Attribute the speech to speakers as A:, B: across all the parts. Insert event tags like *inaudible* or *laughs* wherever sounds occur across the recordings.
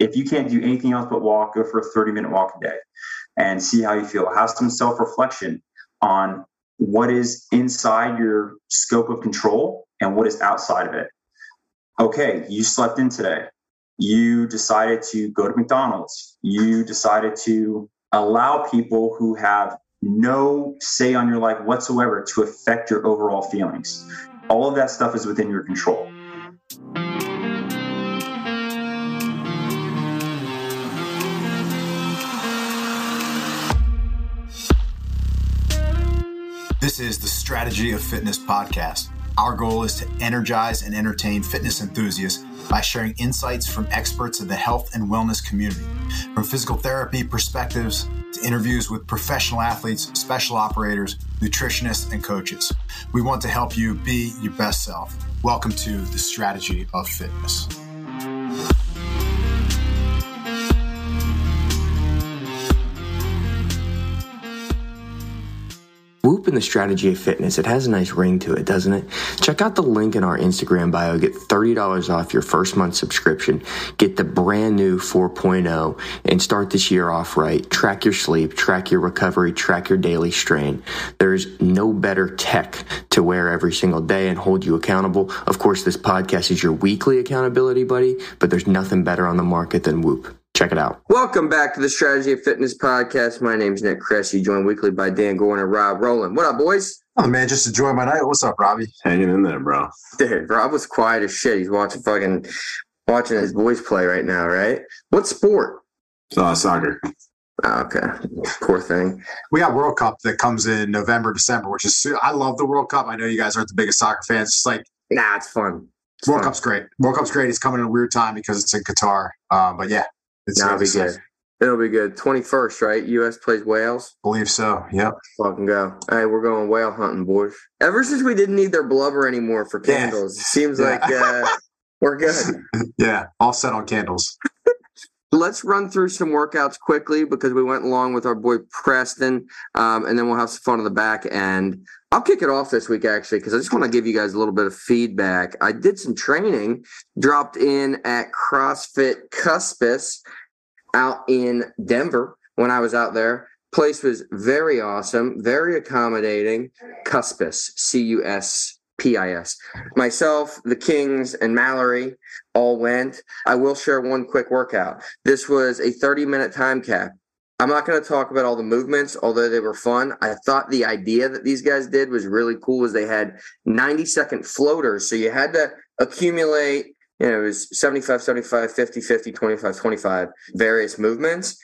A: if you can't do anything else but walk, go for a 30 minute walk a day and see how you feel. Have some self reflection on what is inside your scope of control and what is outside of it. Okay, you slept in today. You decided to go to McDonald's. You decided to allow people who have no say on your life whatsoever to affect your overall feelings. All of that stuff is within your control.
B: This is the Strategy of Fitness podcast. Our goal is to energize and entertain fitness enthusiasts by sharing insights from experts in the health and wellness community, from physical therapy perspectives to interviews with professional athletes, special operators, nutritionists, and coaches. We want to help you be your best self. Welcome to the Strategy of Fitness.
C: In the strategy of fitness. It has a nice ring to it, doesn't it? Check out the link in our Instagram bio. Get $30 off your first month subscription. Get the brand new 4.0 and start this year off right. Track your sleep, track your recovery, track your daily strain. There's no better tech to wear every single day and hold you accountable. Of course, this podcast is your weekly accountability buddy, but there's nothing better on the market than Whoop. Check it out.
D: Welcome back to the Strategy of Fitness podcast. My name is Nick Cressy, joined weekly by Dan Gorn and Rob Roland. What up, boys?
E: Oh man, just enjoying my night. What's up, Robbie?
F: Hanging in there, bro.
D: Dude, Rob was quiet as shit. He's watching fucking watching his boys play right now, right? What sport?
F: Uh, soccer.
D: Oh, okay, poor thing.
E: We got World Cup that comes in November, December, which is I love the World Cup. I know you guys aren't the biggest soccer fans. It's like
D: Nah, it's fun. It's
E: World
D: fun.
E: Cup's great. World Cup's great. It's coming in a weird time because it's in Qatar. Um, but yeah, it's
D: Nah, it'll be good. It'll be good. Twenty first, right? U.S. plays Wales.
E: Believe so. Yep.
D: Fucking go. Hey, we're going whale hunting, boys. Ever since we didn't need their blubber anymore for
E: Yeah.
D: candles, it seems
E: Yeah.
D: like uh, we're good. *laughs*
E: Yeah. All set on candles.
D: Let's run through some workouts quickly because we went along with our boy Preston, um, and then we'll have some fun on the back end. I'll kick it off this week actually because I just want to give you guys a little bit of feedback. I did some training, dropped in at CrossFit Cuspis out in Denver when I was out there. Place was very awesome, very accommodating. Cuspis, C U S P I S. Myself, the Kings, and Mallory all went. I will share one quick workout. This was a 30 minute time cap. I'm not going to talk about all the movements, although they were fun. I thought the idea that these guys did was really cool. Was they had 90 second floaters, so you had to accumulate. You know, it was 75, 75, 50, 50, 25, 25, various movements.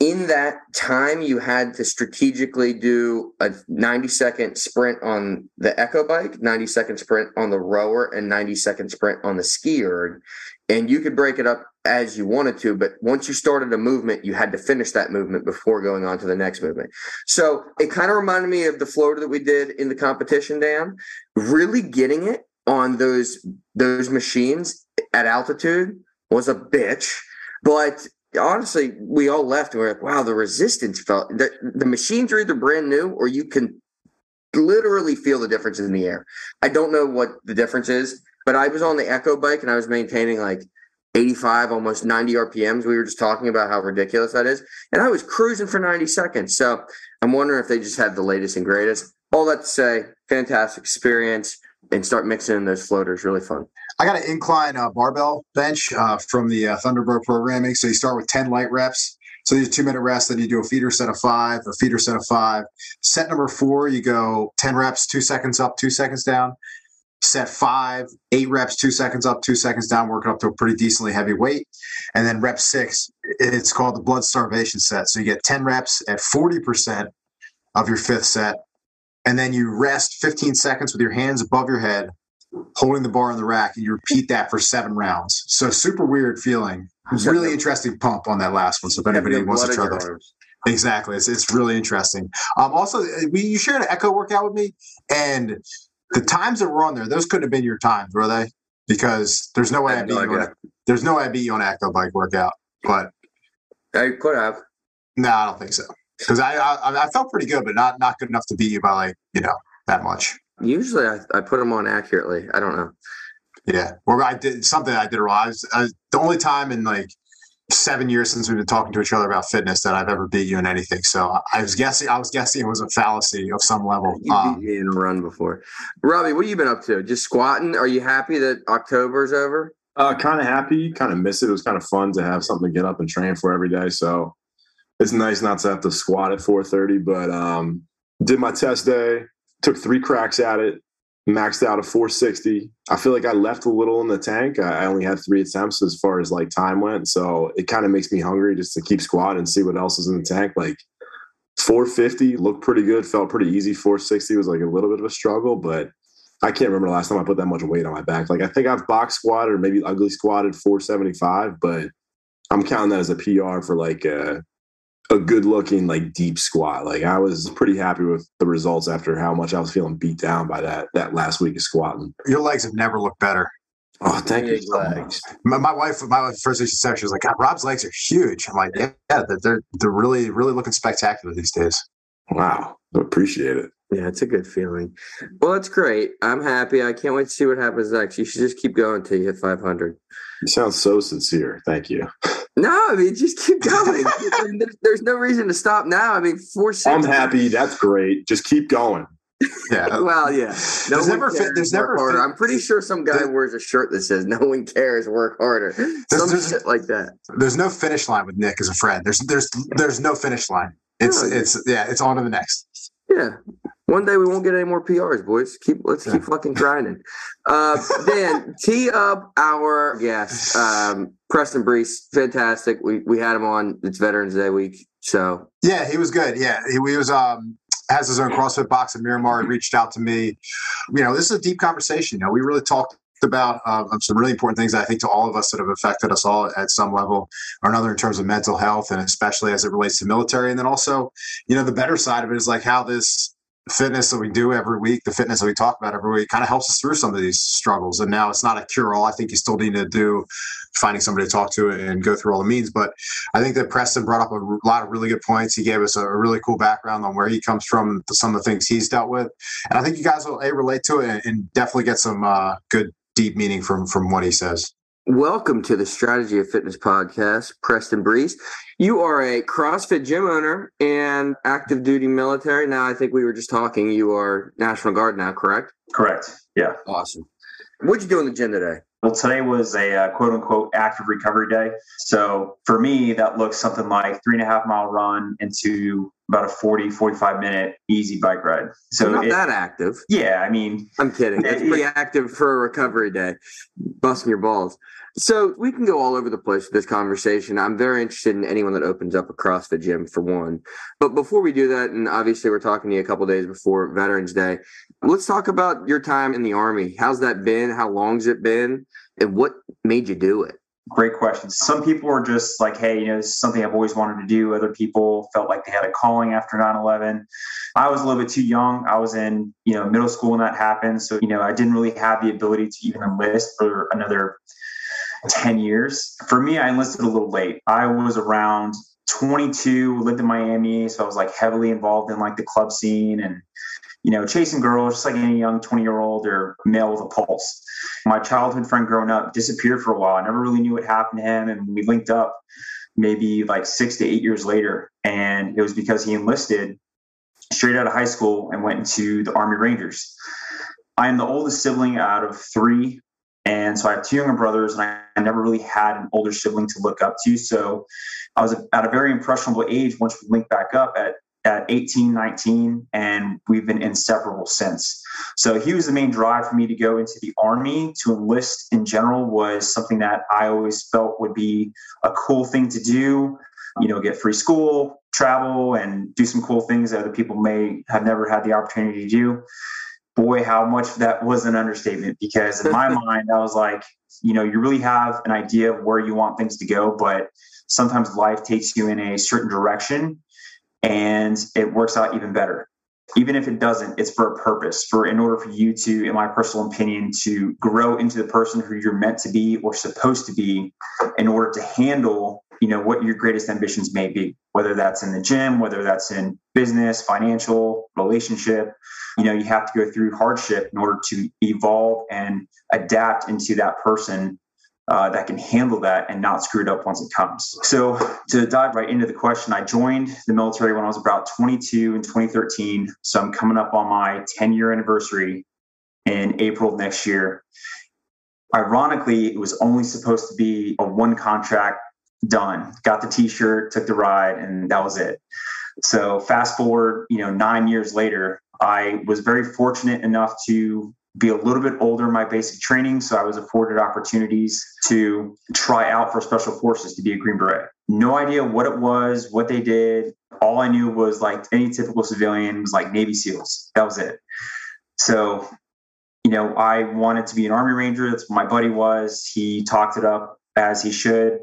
D: In that time, you had to strategically do a 90 second sprint on the Echo bike, 90 second sprint on the rower, and 90 second sprint on the ski erg. And you could break it up as you wanted to but once you started a movement you had to finish that movement before going on to the next movement. So it kind of reminded me of the floater that we did in the competition dam really getting it on those those machines at altitude was a bitch but honestly we all left and we are like wow the resistance felt the, the machines are either brand new or you can literally feel the difference in the air i don't know what the difference is but I was on the Echo bike and I was maintaining like 85, almost 90 RPMs. We were just talking about how ridiculous that is. And I was cruising for 90 seconds. So I'm wondering if they just had the latest and greatest. All that to say, fantastic experience and start mixing in those floaters. Really fun.
E: I got an incline uh, barbell bench uh, from the uh, Thunderbird programming. So you start with 10 light reps. So do two minute rest, then you do a feeder set of five, a feeder set of five. Set number four, you go 10 reps, two seconds up, two seconds down. Set five, eight reps, two seconds up, two seconds down, working up to a pretty decently heavy weight. And then rep six, it's called the blood starvation set. So you get 10 reps at 40% of your fifth set. And then you rest 15 seconds with your hands above your head, holding the bar on the rack, and you repeat that for seven rounds. So super weird feeling. Really interesting pump on that last one. So if anybody wants to try that, exactly, it's, it's really interesting. Um, also, we you shared an echo workout with me, and the times that were on there, those couldn't have been your times, were they? Because there's no way
D: I
E: I
D: have
E: beat
D: no
E: you on there's no way I beat you on an echo bike workout. But
D: I could have.
E: no, I don't think so. Because I, I I felt pretty good, but not not good enough to beat you by like you know that much.
D: Usually I, I put them on accurately. I don't know.
E: Yeah, or I did something I did wrong. I was, I the only time in like seven years since we've been talking to each other about fitness that I've ever beat you in anything. So I was guessing, I was guessing it was a fallacy of some level.
D: You
E: Um,
D: beat me in a run before. Robbie, what have you been up to? Just squatting? Are you happy that October's over?
F: Uh, kind of happy, kind of miss it. It was kind of fun to have something to get up and train for every day. So it's nice not to have to squat at 4:30. But um, did my test day, took three cracks at it, maxed out at 460. I feel like I left a little in the tank. I only had three attempts as far as like time went, so it kind of makes me hungry just to keep squatting and see what else is in the tank. Like 450 looked pretty good, felt pretty easy. 460 was like a little bit of a struggle, but I can't remember the last time I put that much weight on my back. Like I think I've box squatted or maybe ugly squatted 475, but I'm counting that as a PR for like a, a good looking like deep squat. Like I was pretty happy with the results after how much I was feeling beat down by that that last week of squatting.
E: your legs have never looked better.
F: Oh, thank you so
D: legs.
E: My, my wife, my wife, first thing she said, she was like, God, Rob's legs are huge. I'm like, yeah, yeah they're, they're, they're really, really looking spectacular these days.
F: Wow, I appreciate it.
D: Yeah, it's a good feeling. Well, that's great. I'm happy. I can't wait to see what happens next. You should just keep going until you hit 500.
F: You sound so sincere. Thank you. *laughs*
D: No, I mean, just keep going. I mean, there's, there's no reason to stop now. I mean, four six.
F: I'm happy. That's great. Just keep going.
E: Yeah. *laughs*
D: Well, yeah. No
E: There's
D: one
E: never fit-
D: cares,
E: there's
D: work
E: never
D: harder.
E: fit-
D: I'm pretty sure some guy
E: there-
D: wears a shirt that says "No one cares, work harder." Some
E: there's-
D: shit like that.
E: There's no finish line with Nick as a friend. There's, there's, there's no finish line. It's,
D: No.
E: it's, yeah, it's on to the next.
D: Yeah. One day we won't get any more PRs, boys. Keep let's keep fucking grinding. Uh, Dan, *laughs* tee up our guest, um, Preston Breece. Fantastic. We we had him on. It's Veterans Day week, so
E: Yeah, he was good. Yeah, he, he was um has his own CrossFit box in Miramar. He reached out to me. You know, this is a deep conversation. You know, we really talked about uh, some really important things that I think to all of us that have affected us all at some level or another in terms of mental health and especially as it relates to military. And then also, you know, the better side of it is like how this fitness that we do every week, the fitness that we talk about every week kind of helps us through some of these struggles. And now it's not a cure all. I think you still need to do finding somebody to talk to and go through all the means. But I think that Preston brought up a lot of really good points. He gave us a really cool background on where he comes from, some of the things he's dealt with, and I think you guys will a relate to it and, definitely get some uh, good deep meaning from from what he says.
D: welcome to the Strategy of Fitness podcast, Preston Breece. You are a CrossFit gym owner and active duty military. Now, I think we were just talking. You are National Guard now, correct?
A: Correct. Yeah.
D: Awesome. What'd you do in the gym today?
A: Well, today was a uh, quote unquote active recovery day. So for me, that looks something like three and a half mile run into about a 40, 45 minute easy bike ride.
D: So
A: So
D: not
A: it-
D: that active.
A: yeah, I mean,
D: I'm kidding. That's pretty *laughs* active for a recovery day, busting your balls. So we can go all over the place with this conversation. I'm very interested in anyone that opens up a CrossFit gym for one. But before we do that, and obviously we're talking to you a couple days before Veterans Day, let's talk about your time in the Army. How's that been? How long's it been? And what made you do it?
A: Great question. Some people are just like, hey, you know, this is something I've always wanted to do. Other people felt like they had a calling after 9 11. I was a little bit too young. I was in, you know, middle school when that happened. So, you know, I didn't really have the ability to even enlist for another 10 years. For me, I enlisted a little late. I was around 22, lived in Miami. So I was like heavily involved in like the club scene and, you know, chasing girls, just like any young 20 year old or male with a pulse. My childhood friend growing up disappeared for a while. I never really knew what happened to him. And we linked up maybe like six to eight years later. And it was because he enlisted straight out of high school and went into the Army Rangers. I am the oldest sibling out of three. And so I have two younger brothers, and I, I never really had an older sibling to look up to. So I was at a very impressionable age once we linked back up at at 18, 19, and we've been inseparable since. So he was the main drive for me to go into the army. To enlist in general was something that I always felt would be a cool thing to do. You know, get free school, travel, and do some cool things that other people may have never had the opportunity to do. Boy, how much that was an understatement because in my *laughs* mind, I was like, you know, you really have an idea of where you want things to go, but sometimes life takes you in a certain direction and it works out even better. Even if it doesn't it's for a purpose for in order for you to in my personal opinion to grow into the person who you're meant to be or supposed to be in order to handle you know what your greatest ambitions may be whether that's in the gym whether that's in business financial relationship. You know you have to go through hardship in order to evolve and adapt into that person uh, that can handle that and not screw it up once it comes. So, to dive right into the question, I joined the military when I was about 22 in 2013. So, I'm coming up on my 10 year anniversary in April of next year. Ironically, it was only supposed to be a one contract done. Got the t shirt, took the ride, and that was it. So, fast forward, you know, nine years later, I was very fortunate enough to be a little bit older in my basic training. So I was afforded opportunities to try out for special forces to be a Green Beret. No idea what it was, what they did. All I knew was like any typical civilian was like Navy SEALs. That was it. So, you know, I wanted to be an Army Ranger. That's what my buddy was. He talked it up as he should,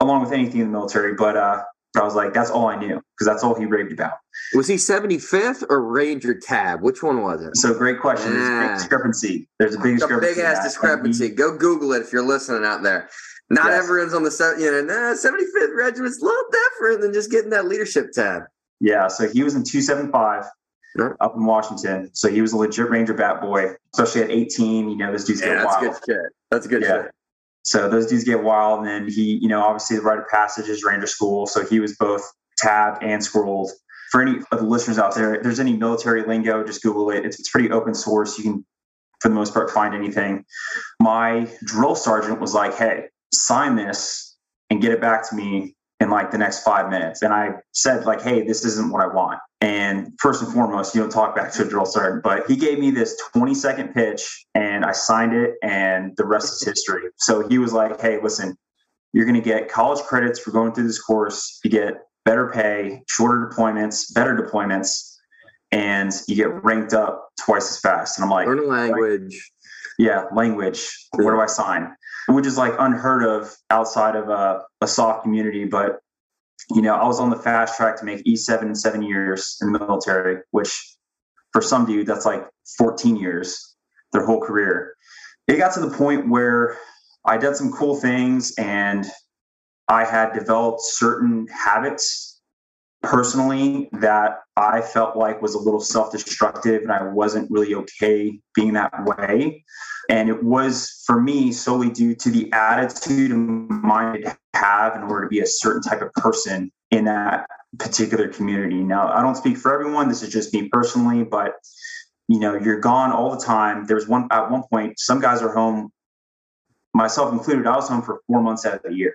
A: along with anything in the military. But uh, I was like, that's all I knew because that's all he raved about.
D: Was he 75th or Ranger Tab? Which one was it?
A: So great question. There's a big discrepancy. There's a big discrepancy.
D: big ass discrepancy. Go Google it if you're listening out there. Not yes. everyone's on the you know, nah, 75th regiment's a little different than just getting that leadership tab.
A: Yeah, so he was in 275 sure. up in Washington. So he was a legit Ranger bat boy, especially at 18. You know, this dude's
D: yeah, that's wild. good shit. That's good yeah. shit.
A: So those dudes get wild. And then he, you know, obviously the rite of passage is Ranger School. So he was both tabbed and scrolled. For any of the listeners out there, if there's any military lingo, just Google it. It's, it's pretty open source. You can, for the most part, find anything. My drill sergeant was like, hey, sign this and get it back to me in like the next five minutes. And I said, like, hey, this isn't what I want. And first and foremost, you don't talk back to a drill sergeant, but he gave me this 20 second pitch and I signed it and the rest is history. So he was like, hey, listen, you're going to get college credits for going through this course. You get better pay, shorter deployments, better deployments, and you get ranked up twice as fast. And I'm like,
D: learn a language.
A: yeah, language. Where do I sign? Which is like unheard of outside of a, a soft community, but you know, I was on the fast track to make E7 in seven years in the military, which for some dude, that's like 14 years, their whole career. It got to the point where I did some cool things and I had developed certain habits personally that I felt like was a little self destructive and I wasn't really okay being that way. And it was for me solely due to the attitude and mind to have in order to be a certain type of person in that particular community. Now, I don't speak for everyone. This is just me personally, but you know, you're gone all the time. There's one at one point, some guys are home, myself included. I was home for four months out of the year.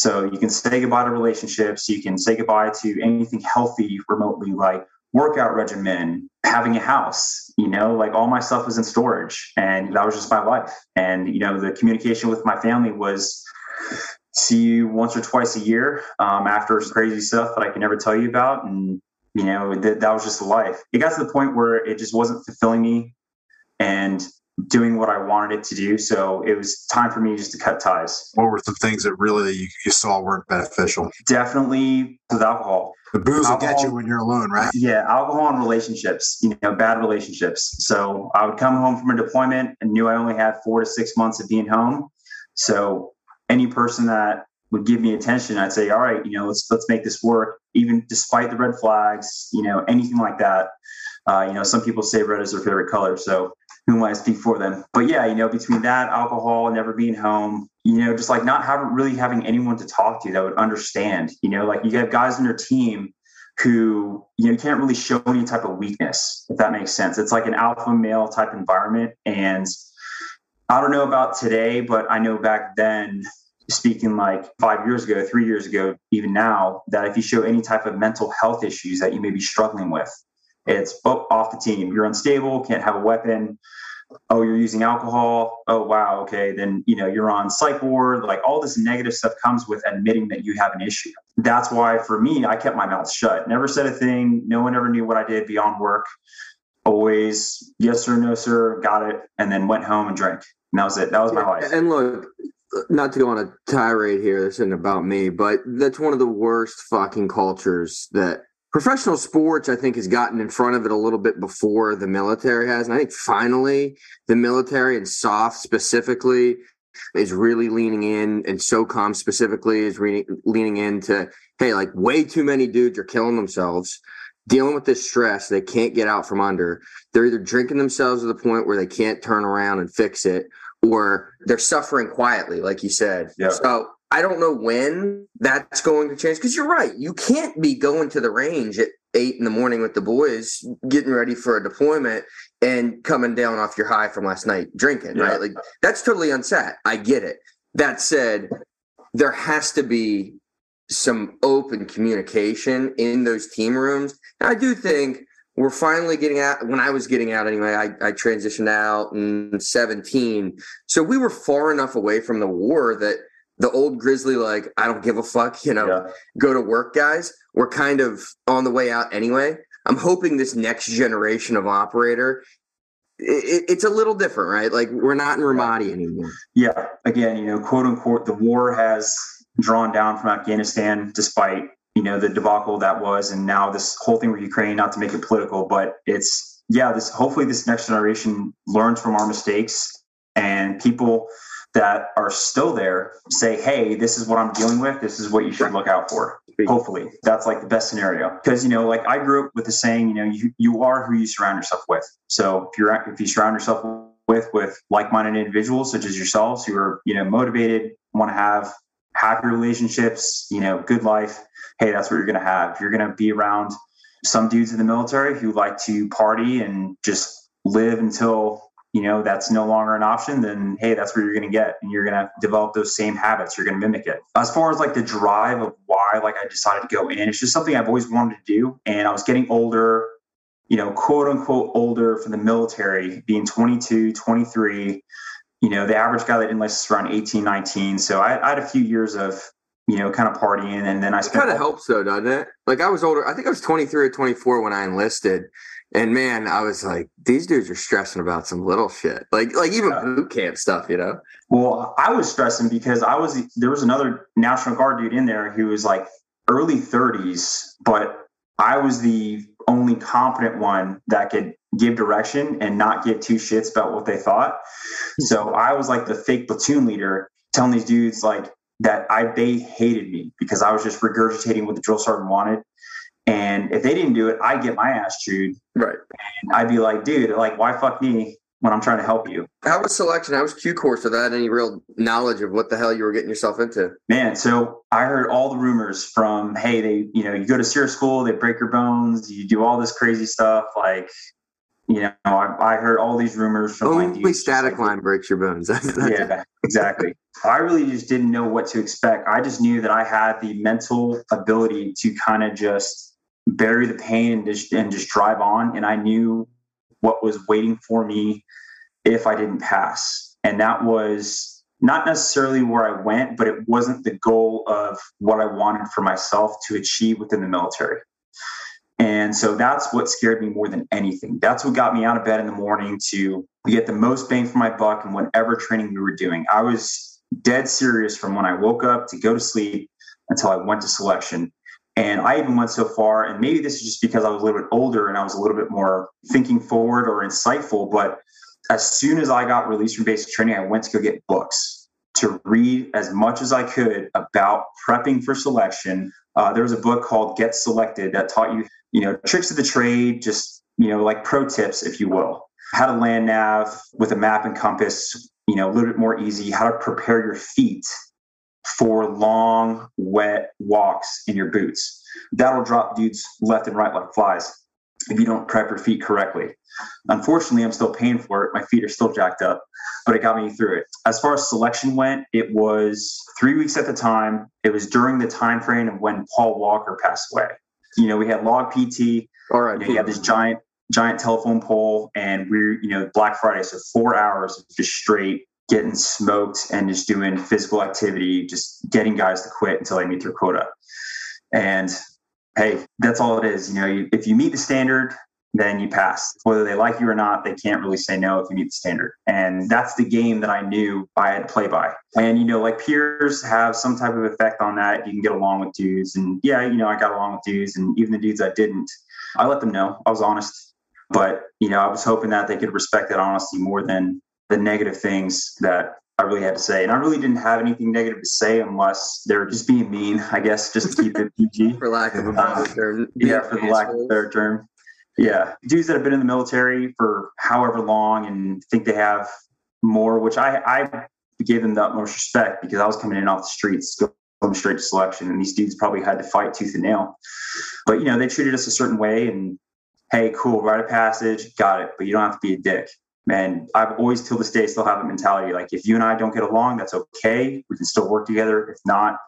A: So you can say goodbye to relationships. You can say goodbye to anything healthy remotely, like workout regimen, having a house, you know, like all my stuff was in storage and that was just my life. And, you know, the communication with my family was see you once or twice a year um, after some crazy stuff that I can never tell you about. And, you know, that, that was just life. It got to the point where it just wasn't fulfilling me and doing what I wanted it to do. So it was time for me just to cut ties.
E: What were some things that really you, you saw weren't beneficial?
A: Definitely with alcohol.
E: The booze alcohol, will get you when you're alone, right?
A: Yeah, alcohol and relationships, you know, bad relationships. So I would come home from a deployment and knew I only had four to six months of being home. So any person that would give me attention, I'd say, all right, you know, let's let's make this work, even despite the red flags, you know, anything like that. Uh, you know, some people say red is their favorite color, so who am I to speak for them? But yeah, you know, between that, alcohol, never being home, you know, just like not having really having anyone to talk to that would understand. You know, like you have guys in your team who you know you can't really show any type of weakness, if that makes sense. It's like an alpha male type environment, and I don't know about today, but I know back then speaking like five years ago, three years ago, even now, that if you show any type of mental health issues that you may be struggling with, it's oh, off the team. You're unstable, can't have a weapon. Oh, you're using alcohol. Oh, wow. Okay. Then, you know, you're on psych ward. Like all this negative stuff comes with admitting that you have an issue. That's why for me, I kept my mouth shut. Never said a thing. No one ever knew what I did beyond work. Always, yes, sir, no, sir, got it. And then went home and drank. And that was it. That was my life.
D: And look, not to go on a tirade here, this isn't about me, but that's one of the worst fucking cultures that professional sports, I think, has gotten in front of it a little bit before the military has. And I think finally the military and soft specifically is really leaning in and SOCOM specifically is re- leaning into, hey, like way too many dudes are killing themselves dealing with this stress they can't get out from under. They're either drinking themselves to the point where they can't turn around and fix it, or they're suffering quietly, like you said.
A: Yeah.
D: So I don't know when that's going to change because you're right. You can't be going to the range at eight in the morning with the boys, getting ready for a deployment and coming down off your high from last night drinking,
A: Yeah.
D: right? Like that's totally unsat. I get it. That said, there has to be some open communication in those team rooms. And I do think we're finally getting out when I was getting out anyway, I, I transitioned out in 17. So we were far enough away from the war that the old grizzly, like, I don't give a fuck, you know,
A: Yeah.
D: go to work guys we're kind of on the way out anyway. I'm hoping this next generation of operator, it, it's a little different, right? Like we're not in Ramadi anymore.
A: Yeah. Again, you know, quote unquote, the war has drawn down from Afghanistan despite, you know, the debacle that was. And now this whole thing with Ukraine, not to make it political, but it's, yeah, this hopefully this next generation learns from our mistakes and people that are still there say, hey, this is what I'm dealing with. This is what you should look out for. Hopefully, that's like the best scenario. Because you know, like I grew up with the saying, you know, you you are who you surround yourself with. So if you're if you surround yourself with with like-minded individuals such as yourselves who are you know motivated, want to have happy relationships, you know, good life. Hey, that's what you're going to have. You're going to be around some dudes in the military who like to party and just live until you know that's no longer an option then hey that's where you're going to get and you're going to develop those same habits you're going to mimic it as far as like the drive of why like i decided to go in it's just something i've always wanted to do and i was getting older you know quote unquote older for the military being 22 23 you know the average guy that enlists is around 18 19 so I, I had a few years of you know kind of partying and then i spent
D: kind of helps though, doesn't it? Like I was older. I think I was 23 or 24 when I enlisted. And man, I was like, these dudes are stressing about some little shit. Like like even
A: Yeah.
D: boot camp stuff, you know?
A: Well, I was stressing because I was there was another National Guard dude in there who was like early 30s, but I was the only competent one that could give direction and not give two shits about what they thought. Hmm. So I was like the fake platoon leader telling these dudes like that I they hated me because I was just regurgitating what the drill sergeant wanted. And if they didn't do it, I'd get my ass chewed.
D: Right.
A: And I'd be like, dude, like, why fuck me when I'm trying to help you?
D: How was selection? How was Q course without any real knowledge of what the hell you were getting yourself into?
A: Man, so I heard all the rumors from, hey, they, you know, you go to SERE school, they break your bones, you do all this crazy stuff. Like, you know, I, I heard all these rumors from
D: Only static
A: like,
D: line breaks your bones. *laughs*
A: Yeah, exactly. I really just didn't know what to expect. I just knew that I had the mental ability to kind of just bury the pain and just and just drive on. And I knew what was waiting for me if I didn't pass. And that was not necessarily where I went, but it wasn't the goal of what I wanted for myself to achieve within the military. And so that's what scared me more than anything. That's what got me out of bed in the morning to get the most bang for my buck in whatever training we were doing. I was dead serious from when I woke up to go to sleep until I went to selection. And I even went so far, and maybe this is just because I was a little bit older and I was a little bit more thinking forward or insightful. But as soon as I got released from basic training, I went to go get books to read as much as I could about prepping for selection. Uh, there was a book called Get Selected that taught you, you know, tricks of the trade, just, you know, like pro tips, if you will. How to land nav with a map and compass, you know, a little bit more easy, how to prepare your feet for long, wet walks in your boots. That'll drop dudes left and right like flies if you don't prep your feet correctly. Unfortunately, I'm still paying for it. My feet are still jacked up, but it got me through it. As far as selection went, it was three weeks at the time. It was during the time frame of when Paul Walker passed away. You know, we had log PT.
D: all right.
A: You, know, you had this giant, giant telephone pole, and we're, you know, Black Friday, so four hours of just straight getting smoked and just doing physical activity, just getting guys to quit until they meet their quota. And hey, that's all it is. You know, you, if you meet the standard, then you pass. Whether they like you or not, they can't really say no if you meet the standard. And that's the game that I knew I had to play by. And, you know, like peers have some type of effect on that. You can get along with dudes. And yeah, you know, I got along with dudes. And even the dudes I didn't, I let them know I was honest. But, you know, I was hoping that they could respect that honesty more than the negative things that I really had to say. And I really didn't have anything negative to say unless they're just being mean, I guess, just to keep it *laughs* PG.
D: for lack of a um, better term.
A: yeah, for the lack of a better term. Yeah. Dudes that have been in the military for however long and think they have more, which I, I gave them the utmost respect because I was coming in off the streets, going straight to selection, and these dudes probably had to fight tooth and nail. But you know, they treated us a certain way, and hey, cool, rite a passage, got it. But you don't have to be a dick. And I've always, till this day, still have that mentality. Like, if you and I don't get along, that's okay. We can still work together. If not,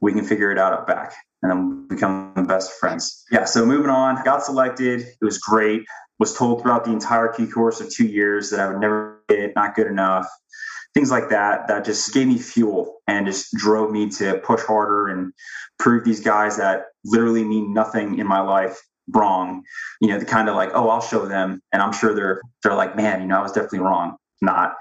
A: we can figure it out up back and then become best friends. Yeah. So moving on, got selected. It was great. Was told throughout the entire Q course of two years that I would never get not good enough. Things like that, that just gave me fuel and just drove me to push harder and prove these guys that literally mean nothing in my life wrong. You know, the kind of like, oh, I'll show them, and I'm sure they're they're like, man, you know, I was definitely wrong. Not,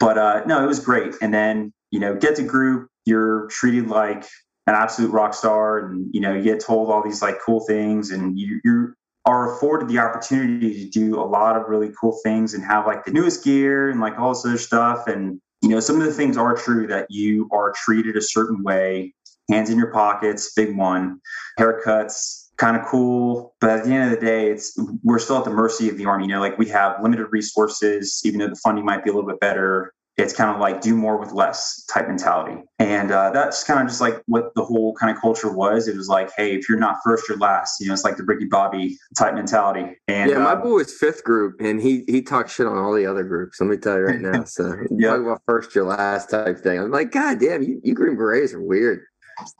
A: but uh, no, it was great. And then you know, get to group, you're treated like an absolute rock star, and you know, you get told all these like cool things, and you you are afforded the opportunity to do a lot of really cool things and have like the newest gear and like all this other stuff and you know some of the things are true that you are treated a certain way hands in your pockets big one haircuts kind of cool. But at the end of the day, it's we're still at the mercy of the army. You know, like we have limited resources, even though the funding might be a little bit better. It's kind of like do more with less type mentality. And uh, that's kind of just like what the whole kind of culture was. It was like, hey, if you're not first, you're last. You know, it's like the Ricky Bobby type mentality. And
D: yeah, my uh, boy was fifth group, and he he talked shit on all the other groups. Let me tell you right now. *laughs* So yeah. talk about first, your last type thing. I'm like, God damn, you, you Green Berets are weird.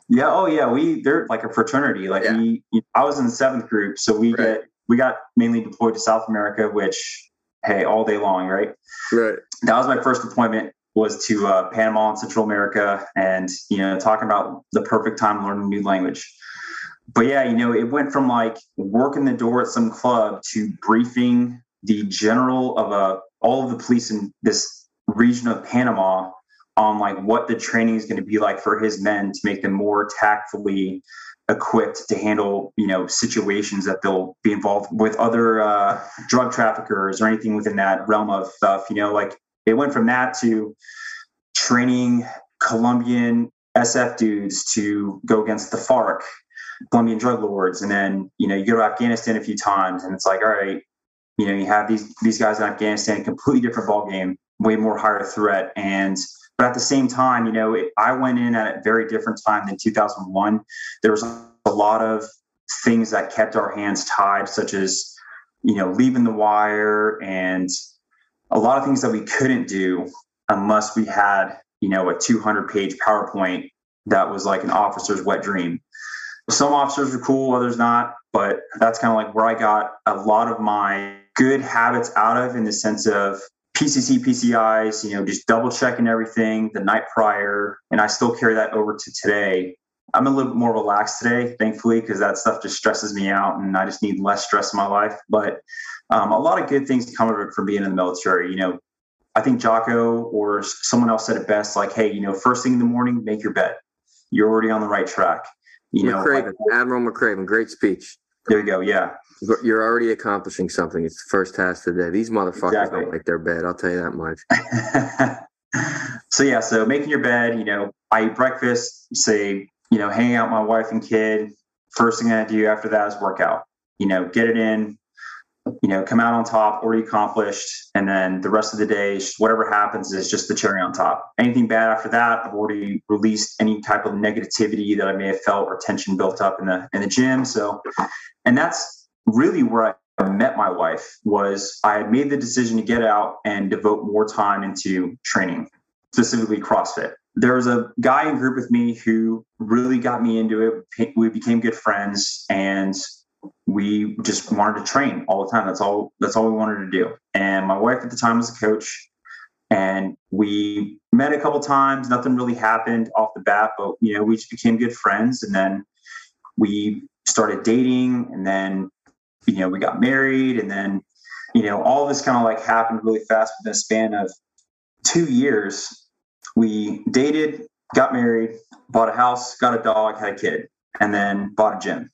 A: Yeah. Oh, yeah. We they're like a fraternity. Like yeah. we, I was in the seventh group, so we right. get we got mainly deployed to South America, which hey, all day long, right?
D: Right.
A: That was my first deployment was to uh, Panama and Central America, and you know, talking about the perfect time to learn a new language. But yeah, you know, it went from like working the door at some club to briefing the general of a uh, all of the police in this region of Panama on like what the training is going to be like for his men to make them more tactfully equipped to handle you know situations that they'll be involved with other uh, drug traffickers or anything within that realm of stuff you know? Like it went from that to training colombian sf dudes to go against the farc colombian drug lords and then you know you go to afghanistan a few times and it's like all right you know you have these these guys in afghanistan completely different ball game way more higher threat and but at the same time, you know, it, I went in at a very different time than 2001. There was a lot of things that kept our hands tied, such as, you know, leaving the wire and a lot of things that we couldn't do unless we had, you know, a 200 page PowerPoint that was like an officer's wet dream. Some officers were cool, others not, but that's kind of like where I got a lot of my good habits out of in the sense of PCC, PCIs, you know, just double checking everything the night prior. And I still carry that over to today. I'm a little bit more relaxed today, thankfully, because that stuff just stresses me out and I just need less stress in my life. But um, a lot of good things come of it from being in the military. You know, I think Jocko or someone else said it best like, hey, you know, first thing in the morning, make your bed. You're already on the right track. You
D: McRaven, know, like, Admiral McRaven, great speech.
A: There you go. Yeah.
D: You're already accomplishing something. It's the first task of the day. These motherfuckers exactly. don't like their bed. I'll tell you that much. *laughs*
A: so yeah, so making your bed, you know, I eat breakfast, say, you know, hang out with my wife and kid. First thing I do after that is work out. You know, get it in, you know, come out on top, already accomplished. And then the rest of the day, whatever happens is just the cherry on top. Anything bad after that, I've already released any type of negativity that I may have felt or tension built up in the in the gym. So and that's really where I met my wife was I had made the decision to get out and devote more time into training, specifically CrossFit. There was a guy in group with me who really got me into it. We became good friends and we just wanted to train all the time. That's all that's all we wanted to do. And my wife at the time was a coach and we met a couple times. Nothing really happened off the bat, but you know, we just became good friends and then we started dating and then you know we got married and then you know all this kind of like happened really fast within a span of two years we dated got married bought a house got a dog had a kid and then bought a gym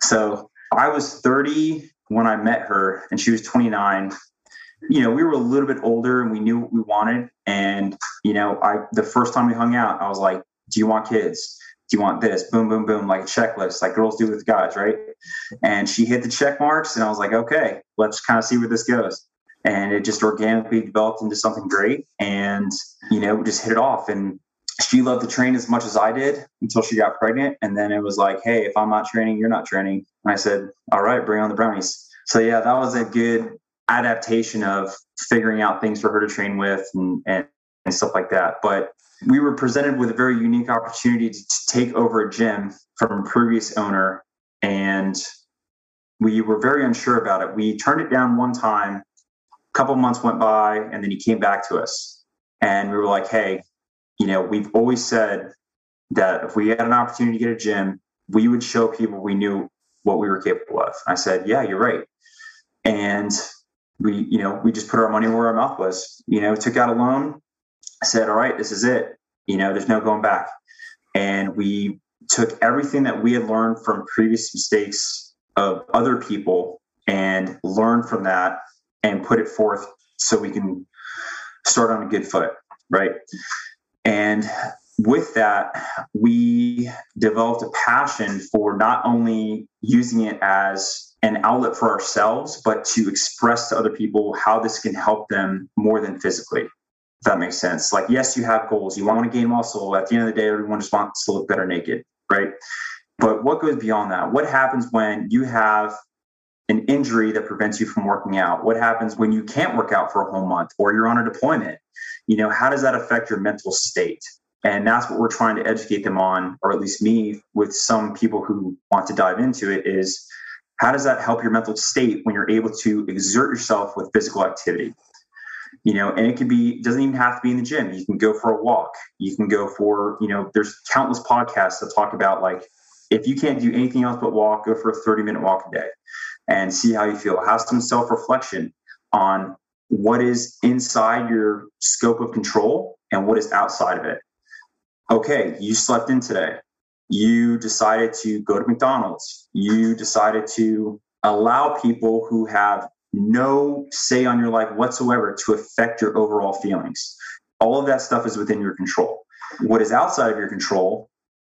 A: so i was 30 when i met her and she was 29 you know we were a little bit older and we knew what we wanted and you know i the first time we hung out i was like do you want kids do you want this? Boom, boom, boom, like a checklist, like girls do with guys, right? And she hit the check marks, and I was like, okay, let's kind of see where this goes. and it just organically developed into something great. And, you know, we just hit it off. And she loved to train as much as I did until she got pregnant. And then it was like, hey, if I'm not training, you're not training. And I said, all right, bring on the brownies. So, yeah, that was a good adaptation of figuring out things for her to train with and, and, and stuff like that. But we were presented with a very unique opportunity to, to take over a gym from a previous owner. And we were very unsure about it. We turned it down one time, a couple months went by, and then he came back to us. And we were like, hey, you know, we've always said that if we had an opportunity to get a gym, we would show people we knew what we were capable of. I said, yeah, you're right. And we, you know, we just put our money where our mouth was, you know, took out a loan, said, all right, this is it. You know, there's no going back. And we took everything that we had learned from previous mistakes of other people and learned from that and put it forth so we can start on a good foot. Right. And with that, we developed a passion for not only using it as an outlet for ourselves, but to express to other people how this can help them more than physically. If that makes sense. Like, yes, you have goals. You want to gain muscle. At the end of the day, everyone just wants to look better naked, right? But what goes beyond that? What happens when you have an injury that prevents you from working out? What happens when you can't work out for a whole month or you're on a deployment? You know, how does that affect your mental state? And that's what we're trying to educate them on, or at least me with some people who want to dive into it is how does that help your mental state when you're able to exert yourself with physical activity? You know, and it can be doesn't even have to be in the gym. You can go for a walk. You can go for, you know, there's countless podcasts that talk about like if you can't do anything else but walk, go for a 30 minute walk a day and see how you feel. Have some self reflection on what is inside your scope of control and what is outside of it. Okay, you slept in today. You decided to go to McDonald's. You decided to allow people who have no say on your life whatsoever to affect your overall feelings. All of that stuff is within your control. What is outside of your control,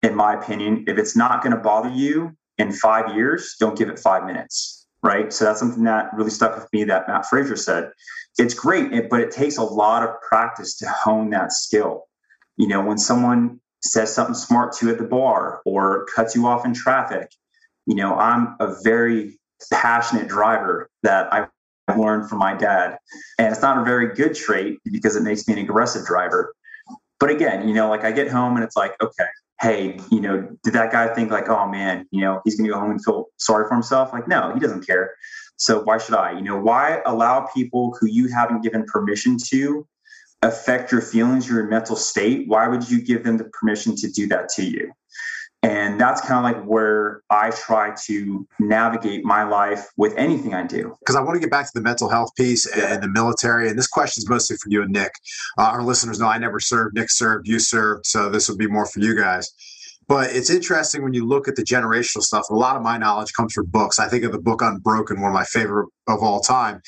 A: in my opinion, if it's not going to bother you in five years, don't give it five minutes right? So that's something that really stuck with me that Matt Fraser said. It's great, but it takes a lot of practice to hone that skill. You know, when someone says something smart to you at the bar or cuts you off in traffic, you know, I'm a very passionate driver that I learned from my dad. And it's not a very good trait because it makes me an aggressive driver. But again, you know, like I get home and it's like, okay, hey, you know, did that guy think like, oh man, you know, he's gonna go home and feel sorry for himself? Like, no, he doesn't care. So why should I? You know, why allow people who you haven't given permission to affect your feelings, your mental state? Why would you give them the permission to do that to you? And that's kind of like where I try to navigate my life with anything I do.
E: Because I want to get back to the mental health piece yeah. and the military. And this question is mostly for you and Nick. Uh, our listeners know I never served, Nick served, you served. So this would be more for you guys. But it's interesting when you look at the generational stuff. A lot of my knowledge comes from books. I think of the book Unbroken, one of my favorite of all time.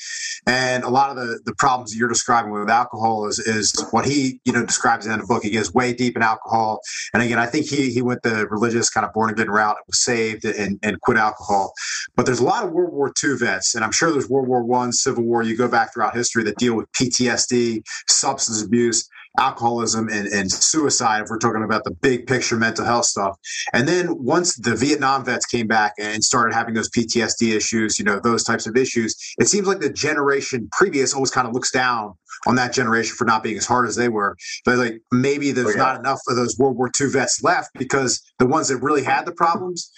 E: And a lot of the, the problems you're describing with alcohol is, is what he, you know, describes in the book. He gets way deep in alcohol. And again, I think he, he went the religious kind of born again route, was saved and, and quit alcohol. But there's a lot of World War II vets, and I'm sure there's World War One, Civil War. You go back throughout history that deal with PTSD, substance abuse alcoholism and, and suicide if we're talking about the big picture mental health stuff and then once the vietnam vets came back and started having those ptsd issues you know those types of issues it seems like the generation previous always kind of looks down on that generation for not being as hard as they were but like maybe there's oh, yeah. not enough of those world war ii vets left because the ones that really had the problems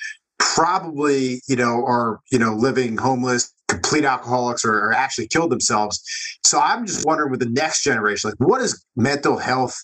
E: probably you know are you know living homeless complete alcoholics or, or, actually killed themselves so i'm just wondering with the next generation like what does mental health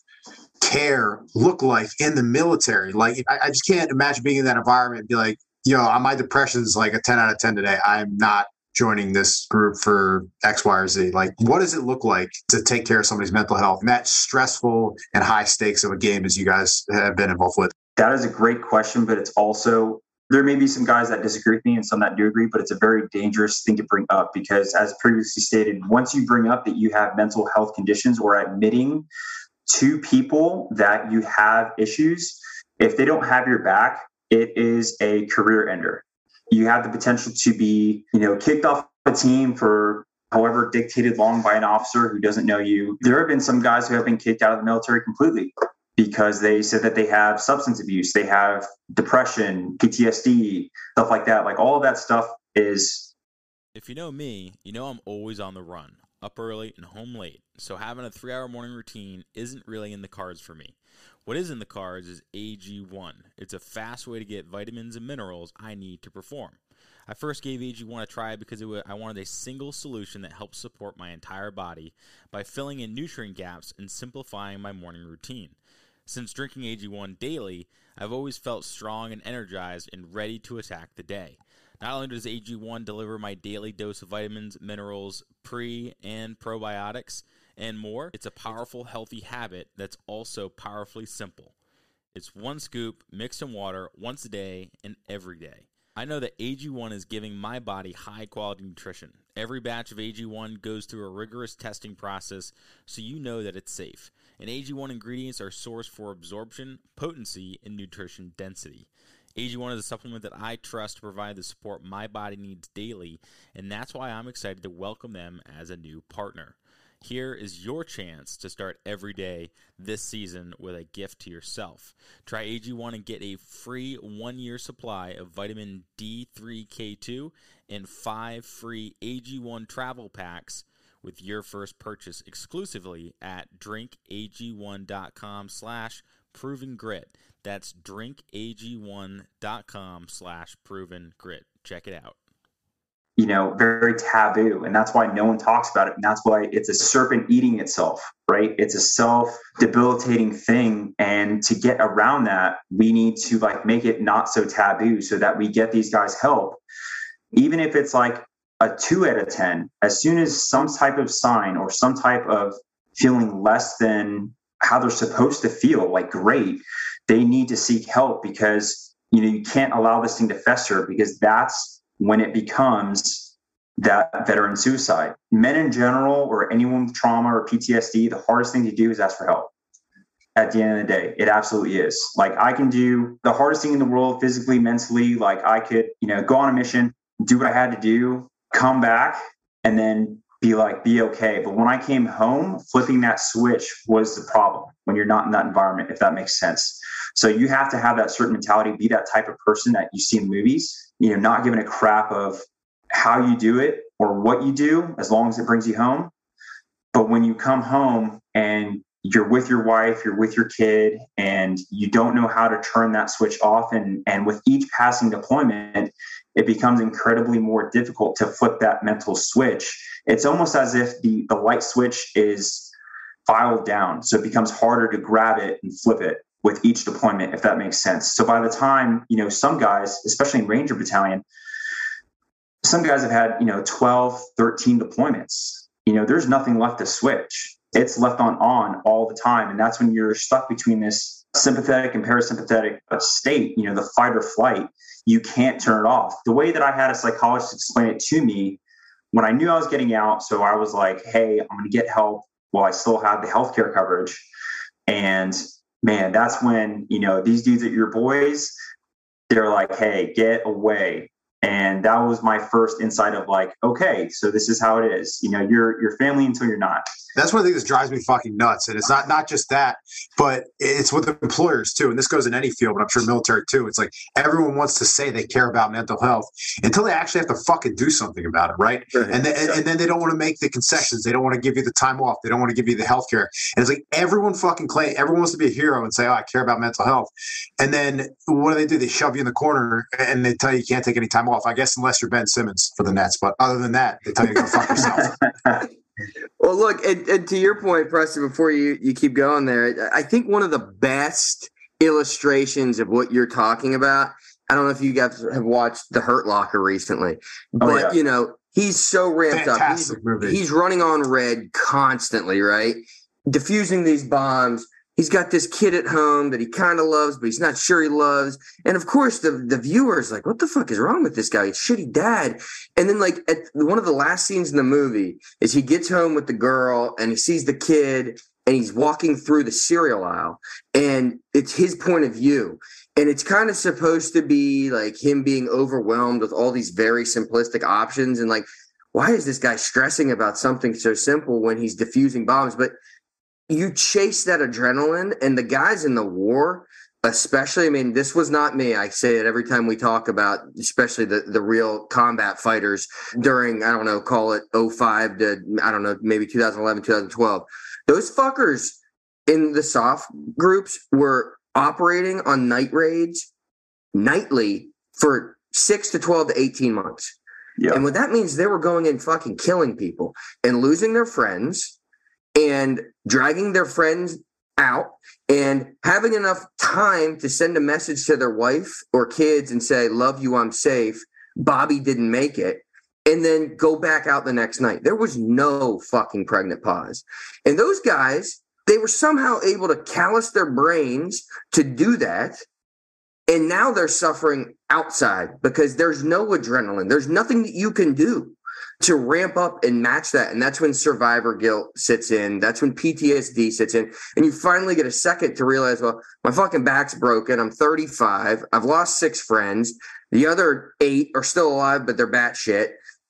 E: care look like in the military like i, I just can't imagine being in that environment and be like yo my depression is like a 10 out of 10 today i'm not joining this group for X, Y, or Z? Like, what does it look like to take care of somebody's mental health and that stressful and high stakes of a game as you guys have been involved with?
A: That is a great question, but it's also there may be some guys that disagree with me and some that do agree, but it's a very dangerous thing to bring up because, as previously stated, once you bring up that you have mental health conditions or admitting to people that you have issues, if they don't have your back, it is a career ender. You have the potential to be, you know, kicked off a team for however dictated long by an officer who doesn't know you. There have been some guys who have been kicked out of the military completely because they said that they have substance abuse, they have depression, PTSD, stuff like that. Like all of that stuff is.
G: If you know me, you know I'm always on the run, up early and home late. So having a three hour morning routine isn't really in the cards for me. What is in the cards is AG1. It's a fast way to get vitamins and minerals I need to perform. I first gave AG1 a try because was, I wanted a single solution that helps support my entire body by filling in nutrient gaps and simplifying my morning routine. Since drinking AG1 daily, I've always felt strong and energized and ready to attack the day. Not only does AG1 deliver my daily dose of vitamins, minerals, pre and probiotics, and more, it's a powerful, healthy habit that's also powerfully simple. It's one scoop mixed in water once a day and every day. I know that AG1 is giving my body high quality nutrition. Every batch of AG1 goes through a rigorous testing process so you know that it's safe. And AG1 ingredients are sourced for absorption, potency, and nutrition density. AG1 is a supplement that I trust to provide the support my body needs daily, and that's why I'm excited to welcome them as a new partner. Here is your chance to start every day this season with a gift to yourself. Try AG1 and get a free one year supply of vitamin D3K2 and five free AG1 travel packs with your first purchase exclusively at drinkag1.com slash proven grit. That's drinkag1.com slash proven grit. Check it out
A: you know, very taboo. And that's why no one talks about it. And that's why it's a serpent eating itself, right? It's a self debilitating thing. And to get around that, we need to like make it not so taboo so that we get these guys help. Even if it's like a two out of 10, as soon as some type of sign or some type of feeling less than how they're supposed to feel, like great, they need to seek help because, you know, you can't allow this thing to fester because that's when it becomes that veteran suicide. Men in general, or anyone with trauma or PTSD, the hardest thing to do is ask for help. At the end of the day, it absolutely is. Like I can do the hardest thing in the world, physically, mentally. Like I could, you know, go on a mission, do what I had to do, come back, and then be like, be okay. But when I came home, flipping that switch was the problem when you're not in that environment, if that makes sense. So you have to have that certain mentality, be that type of person that you see in movies you know, not giving a crap of how you do it or what you do, as long as it brings you home. But when you come home and you're with your wife, you're with your kid, and you don't know how to turn that switch off, and and with each passing deployment, it becomes incredibly more difficult to flip that mental switch. It's almost as if the the light switch is filed down, so it becomes harder to grab it and flip it with each deployment, if that makes sense. So by the time, you know, some guys, especially in Ranger Battalion, some guys have had, you know, 12, 13 deployments. You know, there's nothing left to switch. It's left on on all the time. And that's when you're stuck between this sympathetic and parasympathetic state, you know, the fight or flight. You can't turn it off. The way that I had a psychologist explain it to me when I knew I was getting out, so I was like, hey, I'm going to get help while I still have the healthcare coverage. And man, that's when, you know, these dudes at your boys, they're like, hey, get away. And that was my first insight of like, okay, so this is how it is. You know, you're your family until you're not.
E: That's one of the things that drives me fucking nuts. And it's not not just that, but it's with employers too. And this goes in any field, but I'm sure military too. It's like everyone wants to say they care about mental health until they actually have to fucking do something about it, right? right. And, then, and then they don't want to make the concessions. They don't want to give you the time off. They don't want to give you the health care. And it's like everyone fucking claim everyone wants to be a hero and say, Oh, I care about mental health. And then what do they do? They shove you in the corner and they tell you you can't take any time off. I guess unless you're Ben Simmons for the Nets. But other than that, they tell you to go fuck yourself. *laughs*
D: well, look, and, and, to your point, Preston, before you, you keep going there, I think one of the best illustrations of what you're talking about. I don't know if you guys have watched The Hurt Locker recently, oh, but oh, yeah. you know, he's so ramped Fantastic up. He's, he's running on red constantly, right? Diffusing these bombs he's got this kid at home that he kind of loves, but he's not sure he loves. And of course, the the viewer's like, "What the fuck is wrong with this guy? He's shitty dad." And then, like, at one of the last scenes in the movie is he gets home with the girl and he sees the kid and he's walking through the cereal aisle, and it's his point of view. And it's kind of supposed to be like him being overwhelmed with all these very simplistic options and like why is this guy stressing about something so simple when he's diffusing bombs? But you chase that adrenaline, and the guys in the war, especially, I mean, this was not me. I say it every time we talk about, especially the, the real combat fighters during, I don't know, call it 05 to, I don't know, maybe 2011, 2012. Those fuckers in the soft groups were operating on night raids nightly for six to 12 to 18 months.
A: Yeah.
D: And what that means, they were going in fucking killing people and losing their friends and dragging their friends out and having enough time to send a message to their wife or kids and say, Love you, I'm safe. Bobby didn't make it. And then go back out the next night. There was no fucking pregnant pause. And those guys, they were somehow able to callous their brains to do that and now they're suffering outside because there's no adrenaline. There's nothing that you can do to ramp up and match that. And that's when survivor guilt sits in. That's when PTSD sits in. And you finally get a second to realize, well, my fucking back's broken. I'm 35. I've lost six friends. The other eight are still alive, but they're batshit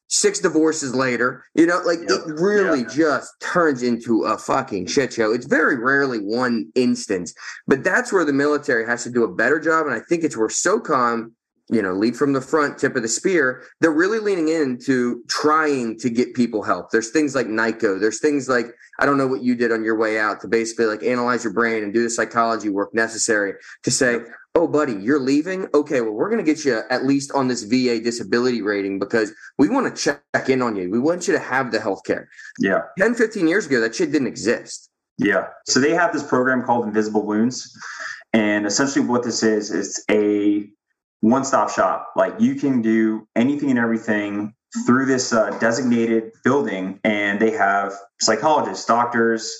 D: six divorces later. You know, like yep. it really just turns into a fucking shit show. It's very rarely one instance, but that's where the military has to do a better job. And I think it's where SOCOM, you know, lead from the front, tip of the spear, they're really leaning into trying to get people help. There's things like NICoE. There's things like, I don't know what you did on your way out to basically like analyze your brain and do the psychology work necessary to say, oh, buddy, you're leaving. Okay, well, we're going to get you at least on this VA disability rating because we want to check in on you. We want you to have the health care.
A: Yeah.
D: 10, 15 years ago, that shit didn't exist.
A: Yeah. So they have this program called Invisible Wounds. And essentially, what this is, it's a one stop shop. Like you can do anything and everything through this uh, designated building, and they have psychologists, doctors,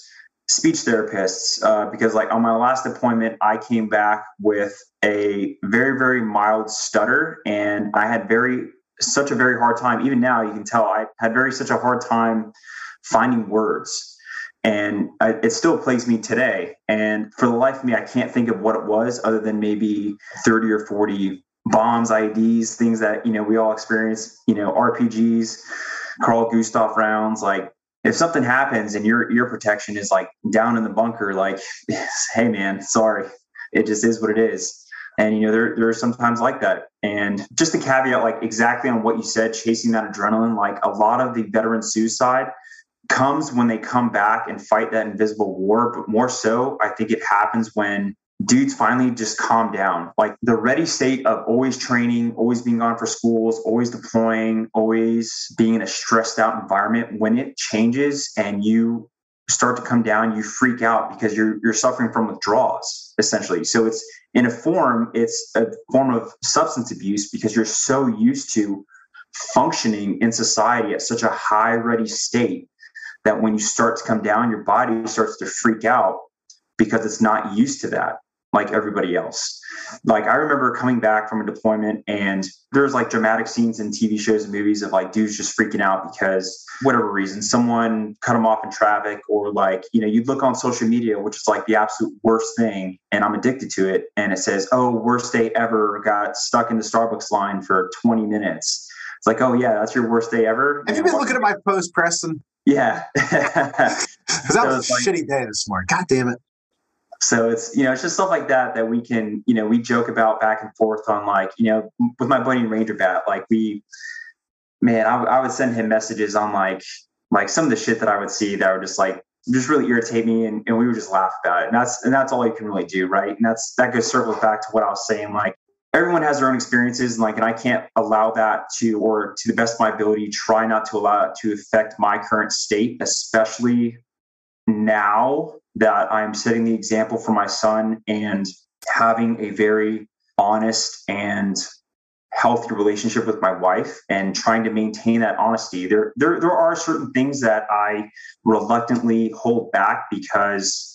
A: speech therapists uh, because like on my last appointment i came back with a very very mild stutter and i had very such a very hard time even now you can tell i had very such a hard time finding words and I, it still plagues me today and for the life of me i can't think of what it was other than maybe 30 or 40 bombs IDs, things that you know we all experience you know rpgs Carl Gustaf rounds like if something happens and your your protection is like down in the bunker, like, *laughs* hey man, sorry, it just is what it is. And you know, there there are sometimes like that. And just to caveat, like exactly on what you said, chasing that adrenaline, like a lot of the veteran suicide comes when they come back and fight that invisible war. But more so, I think it happens when dudes finally just calm down. Like the ready state of always training, always being gone for schools, always deploying, always being in a stressed out environment, when it changes and you start to come down, you freak out because you're you're suffering from withdrawals essentially. So it's in a form, it's a form of substance abuse because you're so used to functioning in society at such a high ready state that when you start to come down, your body starts to freak out because it's not used to that like everybody else. Like I remember coming back from a deployment and there's like dramatic scenes in TV shows and movies of like dudes just freaking out because whatever reason, someone cut them off in traffic or like, you know, you look on social media, which is like the absolute worst thing. And I'm addicted to it. And it says, oh, worst day ever, got stuck in the Starbucks line for 20 minutes. It's like, oh yeah, that's your worst day ever.
E: Have you, been looking at my post, Preston?
A: Yeah.
E: Because *laughs* that was a like, shitty day this morning. God damn it.
A: So it's you know it's just stuff like that that we can you know we joke about back and forth on like you know with my buddy Ranger Bat like we man I, I would send him messages on like like some of the shit that I would see that would just like just really irritate me and, and we would just laugh about it. And that's and that's all you can really do right? And that's that goes circles back to what I was saying like everyone has their own experiences and like and I can't allow that to or to the best of my ability try not to allow it to affect my current state especially now that I'm setting the example for my son and having a very honest and healthy relationship with my wife and trying to maintain that honesty. There, there, there are certain things that I reluctantly hold back because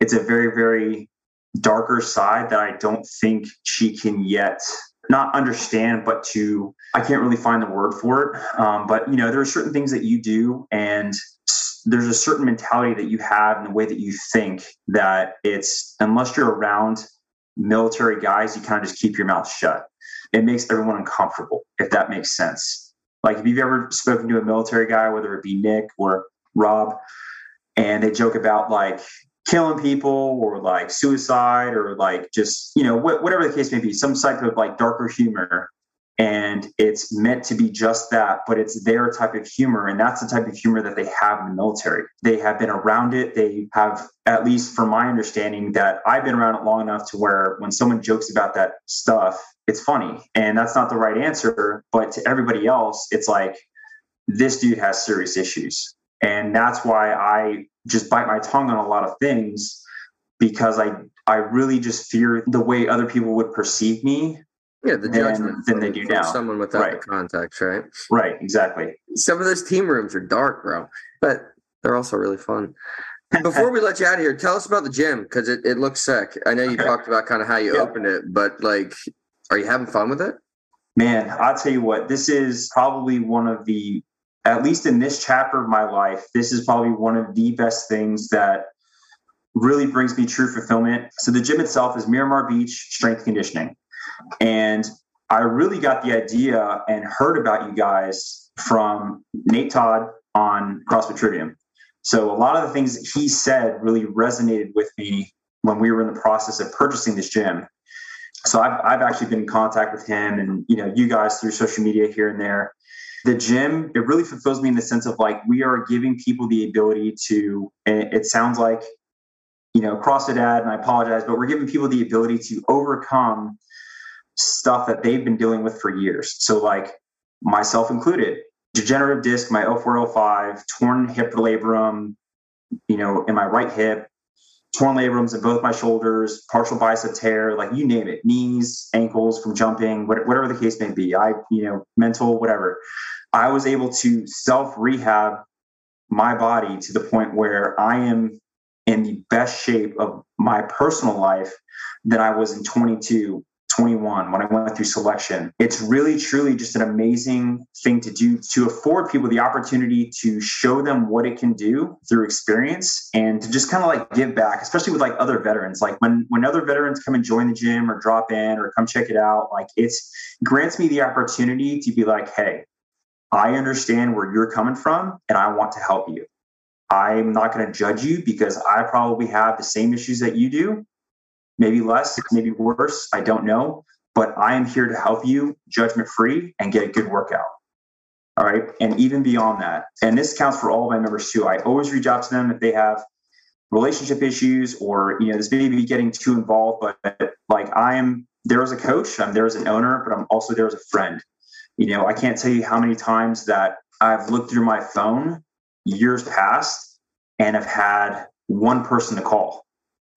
A: it's a very, very darker side that I don't think she can yet not understand, but to I can't really find the word for it. Um, but you know, there are certain things that you do, and there's a certain mentality that you have in the way that you think that it's unless you're around military guys, you kind of just keep your mouth shut. It makes everyone uncomfortable, if that makes sense. Like if you've ever spoken to a military guy, whether it be Nick or Rob, and they joke about like killing people or like suicide or like just you know wh- whatever the case may be, some type of like darker humor and it's meant to be just that but it's their type of humor and that's the type of humor that they have in the military. They have been around it. They have at least from my understanding that i've been around it long enough to where when someone jokes about that stuff it's funny and that's not the right answer but to everybody else it's like this dude has serious issues. And that's why i just bite my tongue on a lot of things because i i really just fear the way other people would perceive me
D: yeah, the judgment
A: than they do now.
D: Someone without
A: right.
D: the context, right?
A: Right, exactly.
D: Some of those team rooms are dark, bro, but they're also really fun. *laughs* Before we let you out of here, tell us about the gym because it, it looks sick. I know you
A: Okay.
D: talked about kind of how you
A: Yeah.
D: opened it, but like, are you having fun with it?
A: Man, I'll tell you what, this is probably one of the, at least in this chapter of my life, this is probably one of the best things that really brings me true fulfillment. So the gym itself is Miramar Beach Strength Conditioning. And I really got the idea and heard about you guys from Nate Todd on CrossFit Trivium. So a lot of the things he said really resonated with me when we were in the process of purchasing this gym. So I've, I've actually been in contact with him and you know you guys through social media here and there. The gym it really fulfills me in the sense of like we are giving people the ability to. And it sounds like you know CrossFit ad, and I apologize, but we're giving people the ability to overcome stuff that they've been dealing with for years. So like myself included, degenerative disc, my L4L5, torn hip labrum, you know, in my right hip, torn labrums in both my shoulders, partial bicep tear, like you name it, knees, ankles from jumping, whatever the case may be. I, you know, mental, whatever. I was able to self rehab my body to the point where I am in the best shape of my personal life than I was in 22, 21 when I went through selection. It's really, truly just an amazing thing to do to afford people the opportunity to show them what it can do through experience and to just kind of like give back, especially with like other veterans. Like when when other veterans come and join the gym or drop in or come check it out, like it's grants me the opportunity to be like, hey, I understand where you're coming from and I want to help you. I'm not going to judge you because I probably have the same issues that you do maybe less, maybe worse. I don't know. But I am here to help you judgment free and get a good workout. All right. And even beyond that, and this counts for all of my members too. I always reach out to them if they have relationship issues or, you know, this may be getting too involved, but like I am there as a coach, I'm there as an owner, but I'm also there as a friend. You know, I can't tell you how many times that I've looked through my phone years past and have had one person to call,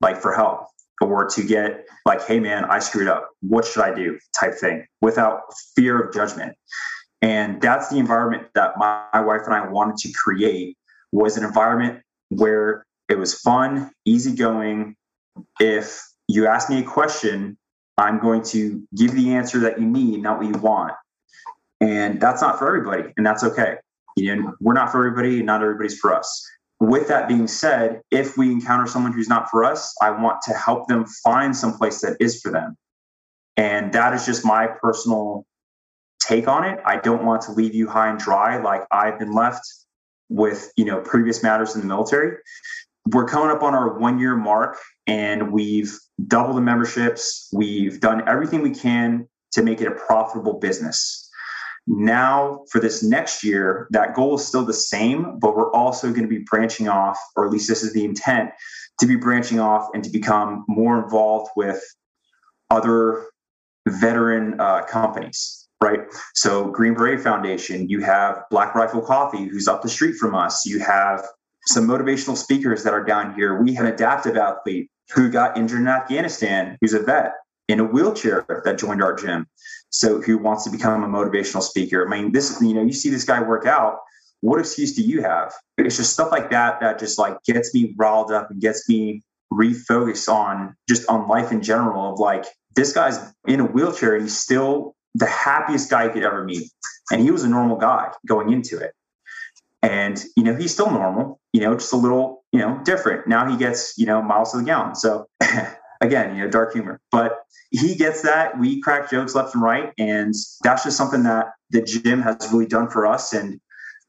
A: like for help or to get like, hey man, I screwed up. What should I do? type thing without fear of judgment. And that's the environment that my, wife and I wanted to create was an environment where it was fun, easygoing. If you ask me a question, I'm going to give the answer that you need, not what you want. And that's not for everybody, and that's okay. You know, we're not for everybody, and not everybody's for us with that being said, if we encounter someone who's not for us, I want to help them find some place that is for them. And that is just my personal take on it. I don't want to leave you high and dry like I've been left with, you know, previous matters in the military. We're coming up on our 1 year mark and we've doubled the memberships. We've done everything we can to make it a profitable business now for this next year that goal is still the same but we're also going to be branching off or at least this is the intent to be branching off and to become more involved with other veteran uh, companies right? So green beret foundation you have black rifle coffee who's up the street from us. You have some motivational speakers that are down here. We have an adaptive athlete who got injured in afghanistan who's a vet in a wheelchair that joined our gym so who wants to become a motivational speaker? I mean this you know you see this guy work out what excuse do you have? It's just stuff like that that just like gets me riled up and gets me refocused on just on life in general of like this guy's in a wheelchair and he's still the happiest guy you could ever meet. And he was a normal guy going into it. And you know he's still normal you know just a little you know different. Now he gets you know miles to the gallon. So *laughs* again, you know, dark humor. But he gets that. We crack jokes left and right. And that's just something that the gym has really done for us. And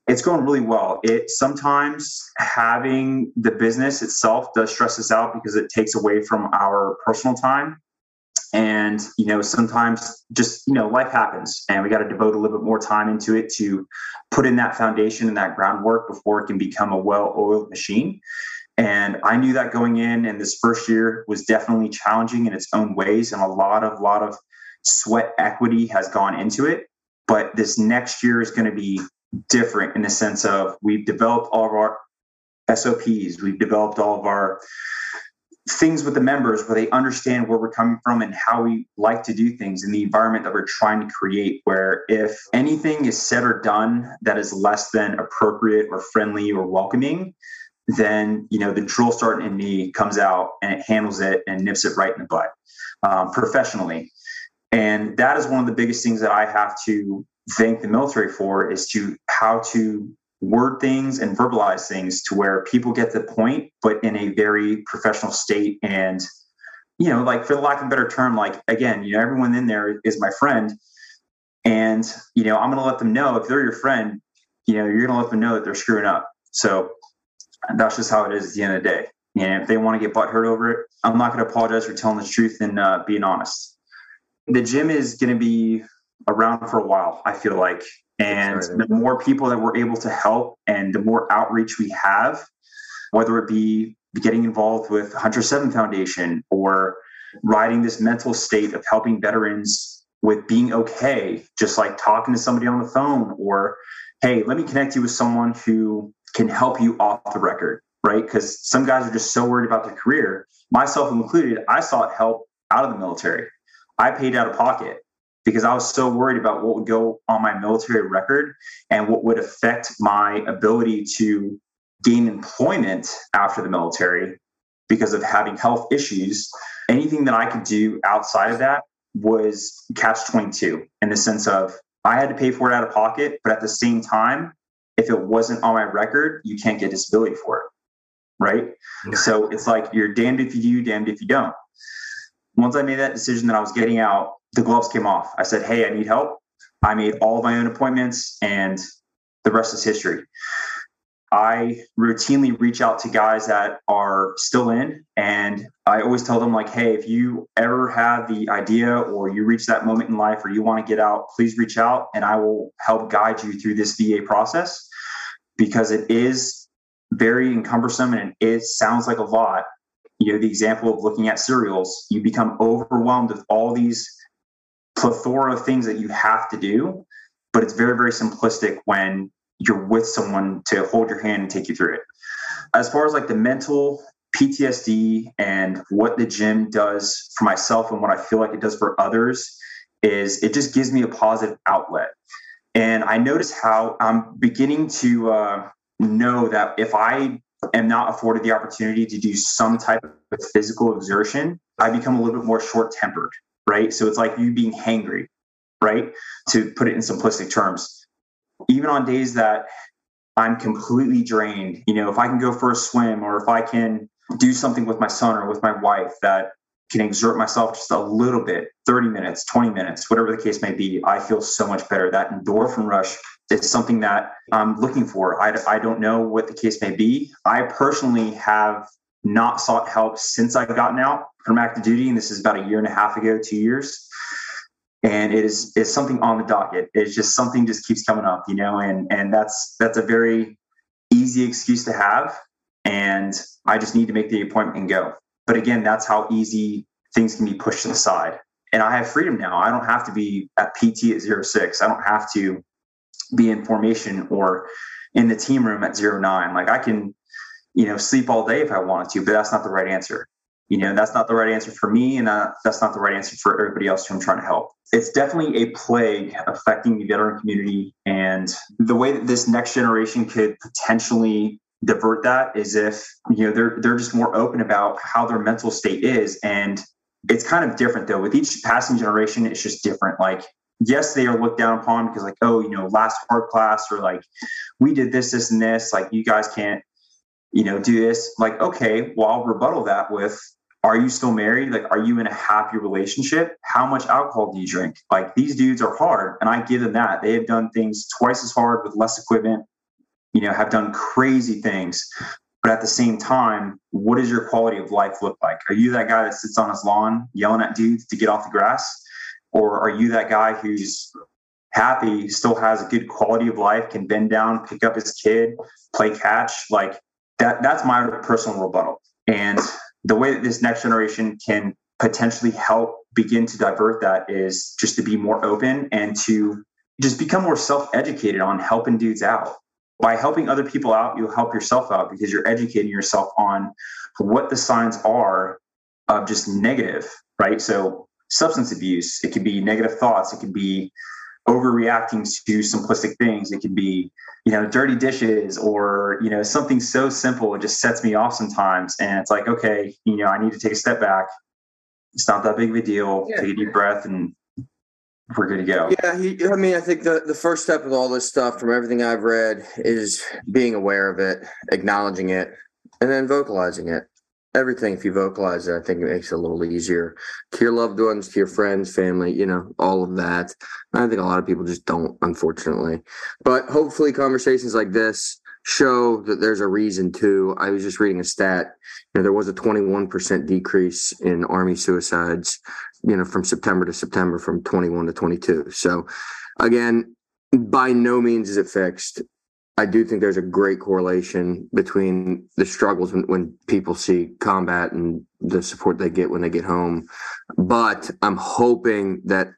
A: it's going really well. It sometimes having the business itself does stress us out because it takes away from our personal time. And, you know, sometimes just, you know, life happens and we got to devote a little bit more time into it to put in that foundation and that groundwork before it can become a well oiled machine. And I knew that going in, and this first year was definitely challenging in its own ways, and a lot of lot of sweat equity has gone into it. But this next year is going to be different in the sense of we've developed all of our SOPs, we've developed all of our things with the members where they understand where we're coming from and how we like to do things in the environment that we're trying to create where if anything is said or done that is less than appropriate or friendly or welcoming then you know the drill sergeant in me comes out and it handles it and nips it right in the butt um, professionally. And that is one of the biggest things that i have to thank the military for is to how to word things and verbalize things to where people get the point but in a very professional state and you know like for the lack of a better term like again you know everyone in there is my friend. And you know i'm going to let them know if they're your friend you know you're going to let them know that they're screwing up. So that's just how it is at the end of the day. And if they want to get butt hurt over it, I'm not going to apologize for telling the truth and uh, being honest. The gym is going to be around for a while, I feel like. And the more people that we're able to help and the more outreach we have, whether it be getting involved with Hunter 7 Foundation or riding this mental state of helping veterans with being okay, just like talking to somebody on the phone or, hey, let me connect you with someone who can help you off the record, right? Because some guys are just so worried about their career, myself included. I sought help out of the military. I paid out of pocket because I was so worried about what would go on my military record and what would affect my ability to gain employment after the military because of having health issues. Anything that I could do outside of that was catch 22 in the sense of I had to pay for it out of pocket, but at the same time, if it wasn't on my record, you can't get disability for it. Right. So it's like you're damned if you do, damned if you don't. Once I made that decision that I was getting out, the gloves came off. I said, Hey, I need help. I made all of my own appointments and the rest is history. I routinely reach out to guys that are still in, and I always tell them, like, hey, if you ever have the idea or you reach that moment in life or you want to get out, please reach out and I will help guide you through this VA process because it is very cumbersome and it sounds like a lot. You know, the example of looking at cereals, you become overwhelmed with all these plethora of things that you have to do, but it's very, very simplistic when you're with someone to hold your hand and take you through it. As far as like the mental PTSD and what the gym does for myself and what I feel like it does for others is it just gives me a positive outlet. And I notice how I'm beginning to uh, know that if I am not afforded the opportunity to do some type of physical exertion, I become a little bit more short tempered, right? So it's like you being hangry, right? To put it in simplistic terms. Even on days that I'm completely drained, you know, if I can go for a swim or if I can do something with my son or with my wife that can exert myself just a little bit 30 minutes 20 minutes whatever the case may be i feel so much better. That endorphin rush is something that i'm looking for. I, I don't know what the case may be. I personally have not sought help since i've gotten out from active duty and this is about a year and a half ago two years. And it is is something on the docket. It's just something just keeps coming up you know and and that's that's a very easy excuse to have. And i just need to make the appointment and go but again, that's how easy things can be pushed to the side. And I have freedom now. I don't have to be at PT at zero six. I don't have to be in formation or in the team room at zero nine. Like I can, you know, sleep all day if I wanted to, but that's not the right answer. You know, that's not the right answer for me, and that's not the right answer for everybody else who I'm trying to help. It's definitely a plague affecting the veteran community, and the way that this next generation could potentially divert that is if you know they're they're just more open about how their mental state is and it's kind of different though with each passing generation it's just different like yes they are looked down upon because like oh you know last hard class or like we did this this and this like you guys can't you know do this like okay well i'll rebuttal that with are you still married? Like, are you in a happy relationship? How much alcohol do you drink? Like, these dudes are hard, and I give them that. They have done things twice as hard with less equipment, you know, have done crazy things. But at the same time, what does your quality of life look like? Are you that guy that sits on his lawn yelling at dudes to get off the grass? Or are you that guy who's happy, still has a good quality of life, can bend down, pick up his kid, play catch? Like that, that's my personal rebuttal. And the way that this next generation can potentially help begin to divert that is just to be more open and to just become more self-educated on helping dudes out by helping other people out you'll help yourself out because you're educating yourself on what the signs are of just negative right? So substance abuse it could be negative thoughts it could be overreacting to simplistic things it could be you know dirty dishes or you know something so simple it just sets me off sometimes and it's like okay you know i need to take a step back. It's not that big of a deal. Yeah. take a deep breath and we're good to go.
D: Yeah, he, I mean, I think the, the first step with all this stuff, from everything I've read, is being aware of it, acknowledging it, and then vocalizing it. Everything, if you vocalize it, I think it makes it a little easier to your loved ones, to your friends, family, you know, all of that. I think a lot of people just don't, unfortunately. But hopefully, conversations like this show that there's a reason to. I was just reading a stat. You know, there was a 21% decrease in Army suicides you know, from September to September from 21 to 22. So again, by no means is it fixed. I do think there's a great correlation between the struggles when, when, people see combat and the support they get when they get home. But I'm hoping that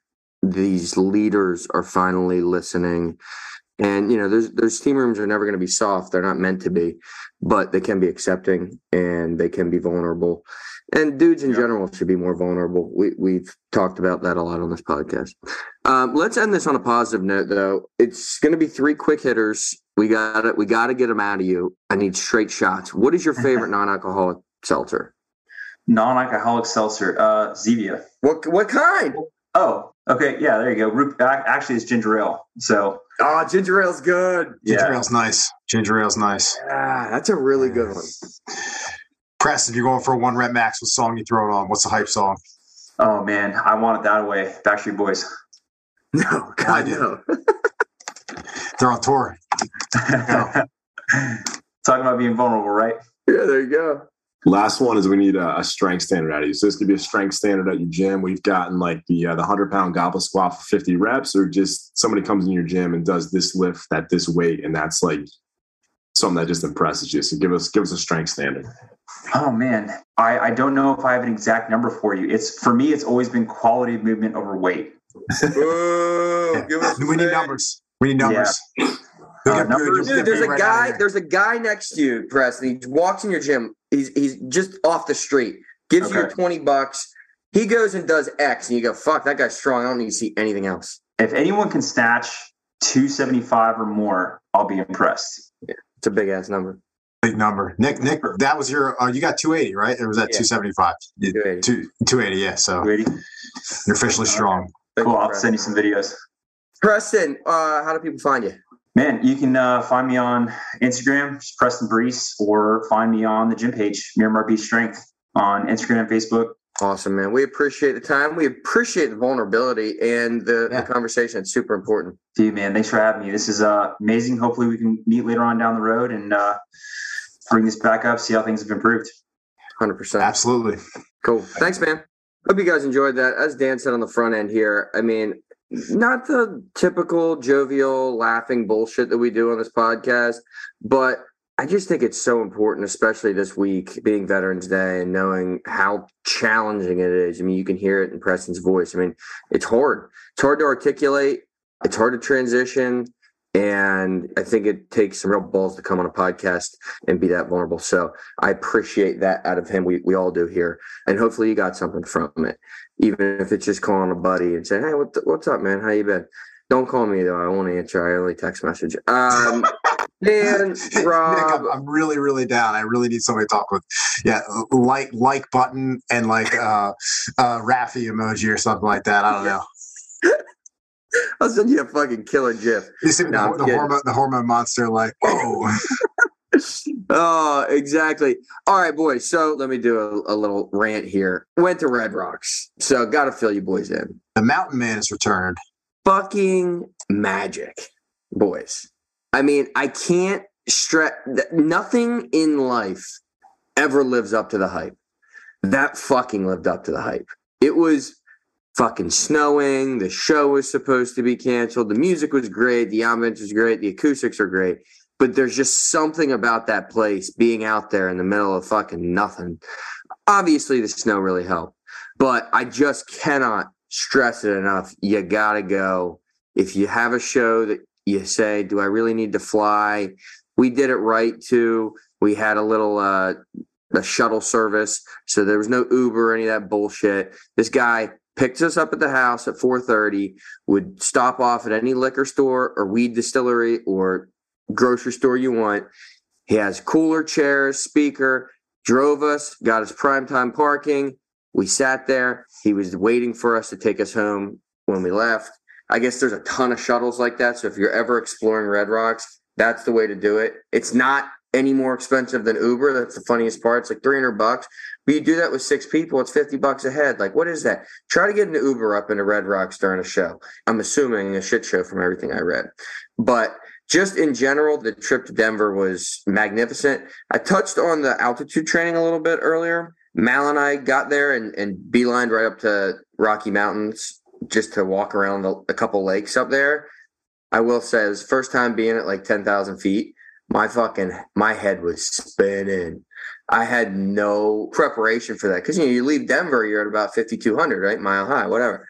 D: these leaders are finally listening. And you know, those those team rooms are never going to be soft. They're not meant to be, but they can be accepting and they can be vulnerable and dudes in general should be more vulnerable. We we've talked about that a lot on this podcast. Um, let's end this on a positive note, though. It's going to be three quick hitters. We got it. We got to get them out of you. I need straight shots. What is your favorite *laughs* non-alcoholic seltzer?
A: Non-alcoholic seltzer, uh, Zevia.
D: What what kind?
A: Oh, okay, yeah, there you go. Actually, it's ginger ale. So,
D: oh, ginger ale's good.
E: Ginger yeah. ale's nice. Ginger ale's nice.
D: Ah, that's a really good one.
E: Preston, you're going for a one rep max. What song you throwing on? What's the hype song?
A: Oh man, I want it that way. Backstreet Boys. *laughs*
D: No, God no. *laughs*
E: They're on tour. *laughs*
A: Talking about being vulnerable, right?
D: Yeah, there you go.
F: Last one is we need a, a, strength standard out of you. So this could be a strength standard at your gym. We've gotten like the uh, the hundred pound goblet squat for fifty reps, or just somebody comes in your gym and does this lift at this weight, and that's like something that just impresses you. So give us give us a strength standard.
A: Oh man, I, I don't know if I have an exact number for you. It's for me, it's always been quality of movement over weight.
E: Whoa, *laughs* we need numbers. We need numbers. Yeah.
D: Uh, numbers. Dude, there's a right guy. There's a guy next to you, Preston. He walks in your gym. He's he's just off the street. Gives okay. you twenty bucks. He goes and does X, and you go, "Fuck, that guy's strong. I don't need to see anything else."
A: If anyone can snatch two seventy five or more, I'll be impressed.
D: Yeah, it's a big ass number.
E: Big number, Nick. Nick, that was your. Uh, you got 280, right? Or was that yeah. 275? 280. 280. Yeah. So 280. you're officially strong.
A: Cool. I'll send you some videos.
D: Preston, uh, how do people find you?
A: Man, you can uh, find me on Instagram, Preston Breece, or find me on the gym page, Miramar Beach Strength, on Instagram and Facebook.
D: Awesome, man. We appreciate the time. We appreciate the vulnerability and the, yeah. the conversation. It's super important.
A: Dude, man, thanks for having me. This is uh, amazing. Hopefully, we can meet later on down the road and uh, bring this back up, see how things have improved.
D: 100%.
E: Absolutely.
D: Cool. Thanks, man. Hope you guys enjoyed that. As Dan said on the front end here, I mean, not the typical jovial, laughing bullshit that we do on this podcast, but I just think it's so important, especially this week being Veterans Day and knowing how challenging it is. I mean, you can hear it in Preston's voice. I mean, it's hard. It's hard to articulate. It's hard to transition. And I think it takes some real balls to come on a podcast and be that vulnerable. So I appreciate that out of him. We, we all do here. And hopefully you got something from it, even if it's just calling a buddy and saying, Hey, what what's up, man? How you been? Don't call me though. I won't answer. I only text message. Um, Dan, Rob, *laughs* Nick,
E: I'm, I'm, really, really down. I really need somebody to talk with. Yeah, like, like button and like uh, uh, Raffy emoji or something like that. I don't know.
D: I'll send you a fucking killer gif.
E: You see no, the, the hormone, the hormone monster, like, *laughs* oh.
D: oh, exactly. All right, boys. So let me do a, a little rant here. Went to Red Rocks, so got to fill you boys in.
E: The Mountain Man has returned.
D: Fucking magic, boys. I mean, I can't stress. That nothing in life ever lives up to the hype. That fucking lived up to the hype. It was fucking snowing. The show was supposed to be canceled. The music was great. The ambiance was great. The acoustics are great. But there's just something about that place being out there in the middle of fucking nothing. Obviously, the snow really helped, but I just cannot stress it enough. You gotta go. If you have a show that you say, "Do I really need to fly?" We did it right too. We had a little uh, a shuttle service, so there was no Uber or any of that bullshit. This guy picked us up at the house at 4:30. Would stop off at any liquor store or weed distillery or grocery store you want. He has cooler chairs, speaker. Drove us, got us primetime parking. We sat there. He was waiting for us to take us home when we left. I guess there's a ton of shuttles like that. So if you're ever exploring Red Rocks, that's the way to do it. It's not any more expensive than Uber. That's the funniest part. It's like 300 bucks. But you do that with six people, it's 50 bucks a head. Like, what is that? Try to get an Uber up into Red Rocks during a show. I'm assuming a shit show from everything I read. But just in general, the trip to Denver was magnificent. I touched on the altitude training a little bit earlier. Mal and I got there and, and beelined right up to Rocky Mountains just to walk around the, a couple lakes up there. I will say, it was first time being at like 10,000 feet. My fucking, my head was spinning. I had no preparation for that because you know you leave Denver, you're at about 5,200, right, mile high, whatever.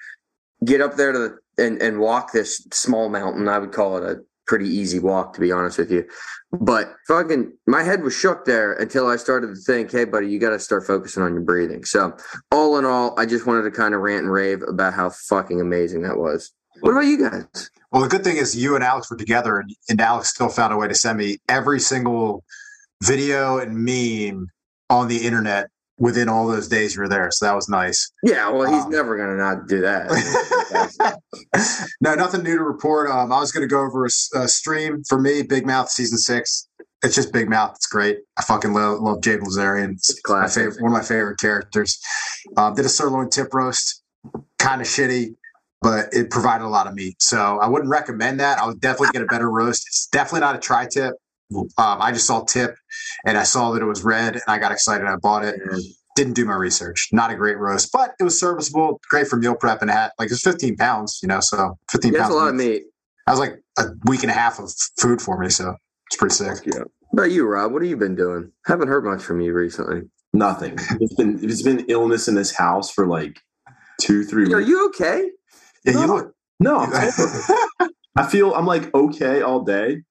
D: Get up there to the and and walk this small mountain. I would call it a pretty easy walk, to be honest with you. But fucking, my head was shook there until I started to think, hey, buddy, you got to start focusing on your breathing. So, all in all, I just wanted to kind of rant and rave about how fucking amazing that was. What about you guys?
E: Well, the good thing is you and Alex were together, and, and Alex still found a way to send me every single video and meme on the internet within all those days you were there. So that was nice.
D: Yeah, well, he's um, never going to not do that. *laughs*
E: no, nothing new to report. Um, I was going to go over a, a, stream for me, Big Mouth season six. It's just Big Mouth. It's great. I fucking love, love Jay Bilzerian. It's, it's my favorite, one of my favorite characters. Um, did a sirloin tip roast, kind of shitty, but it provided a lot of meat. So I wouldn't recommend that. I would definitely get a better roast. It's definitely not a tri tip. Um, I just saw tip and I saw that it was red and I got excited. I bought it. And didn't do my research. Not a great roast, but it was serviceable. Great for meal prep and hat. like it's 15 pounds, you know, so 15
D: That's
E: pounds.
D: a lot of meat.
E: That was like a week and a half of food for me. So it's pretty sick.
D: Yeah. What about you, Rob? What have you been doing? Haven't heard much from you recently.
F: Nothing. It's been it's been illness in this house for like two, three
D: weeks. Are you okay?
E: Yeah, no, you look.
F: No, *laughs* I feel I'm like okay all day,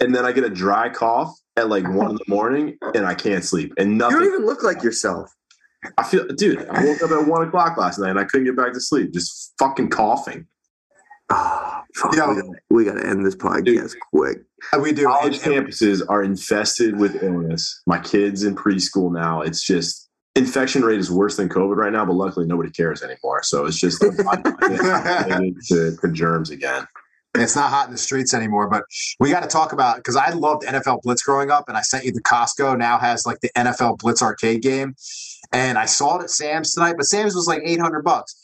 F: and then I get a dry cough at like one in the morning, and I can't sleep. And nothing.
D: You don't even look like yourself.
F: I feel, dude. I woke up at one o'clock last night, and I couldn't get back to sleep, just fucking coughing.
D: Oh, yeah, we got to end this podcast dude, quick.
E: Uh, we do.
F: College campuses are infested with illness. My kids in preschool now. It's just infection rate is worse than COVID right now, but luckily nobody cares anymore. So it's just *laughs* to, to germs again.
E: It's not hot in the streets anymore, but we got to talk about because I loved NFL Blitz growing up, and I sent you the Costco now has like the NFL Blitz arcade game, and I saw it at Sam's tonight, but Sam's was like eight hundred bucks.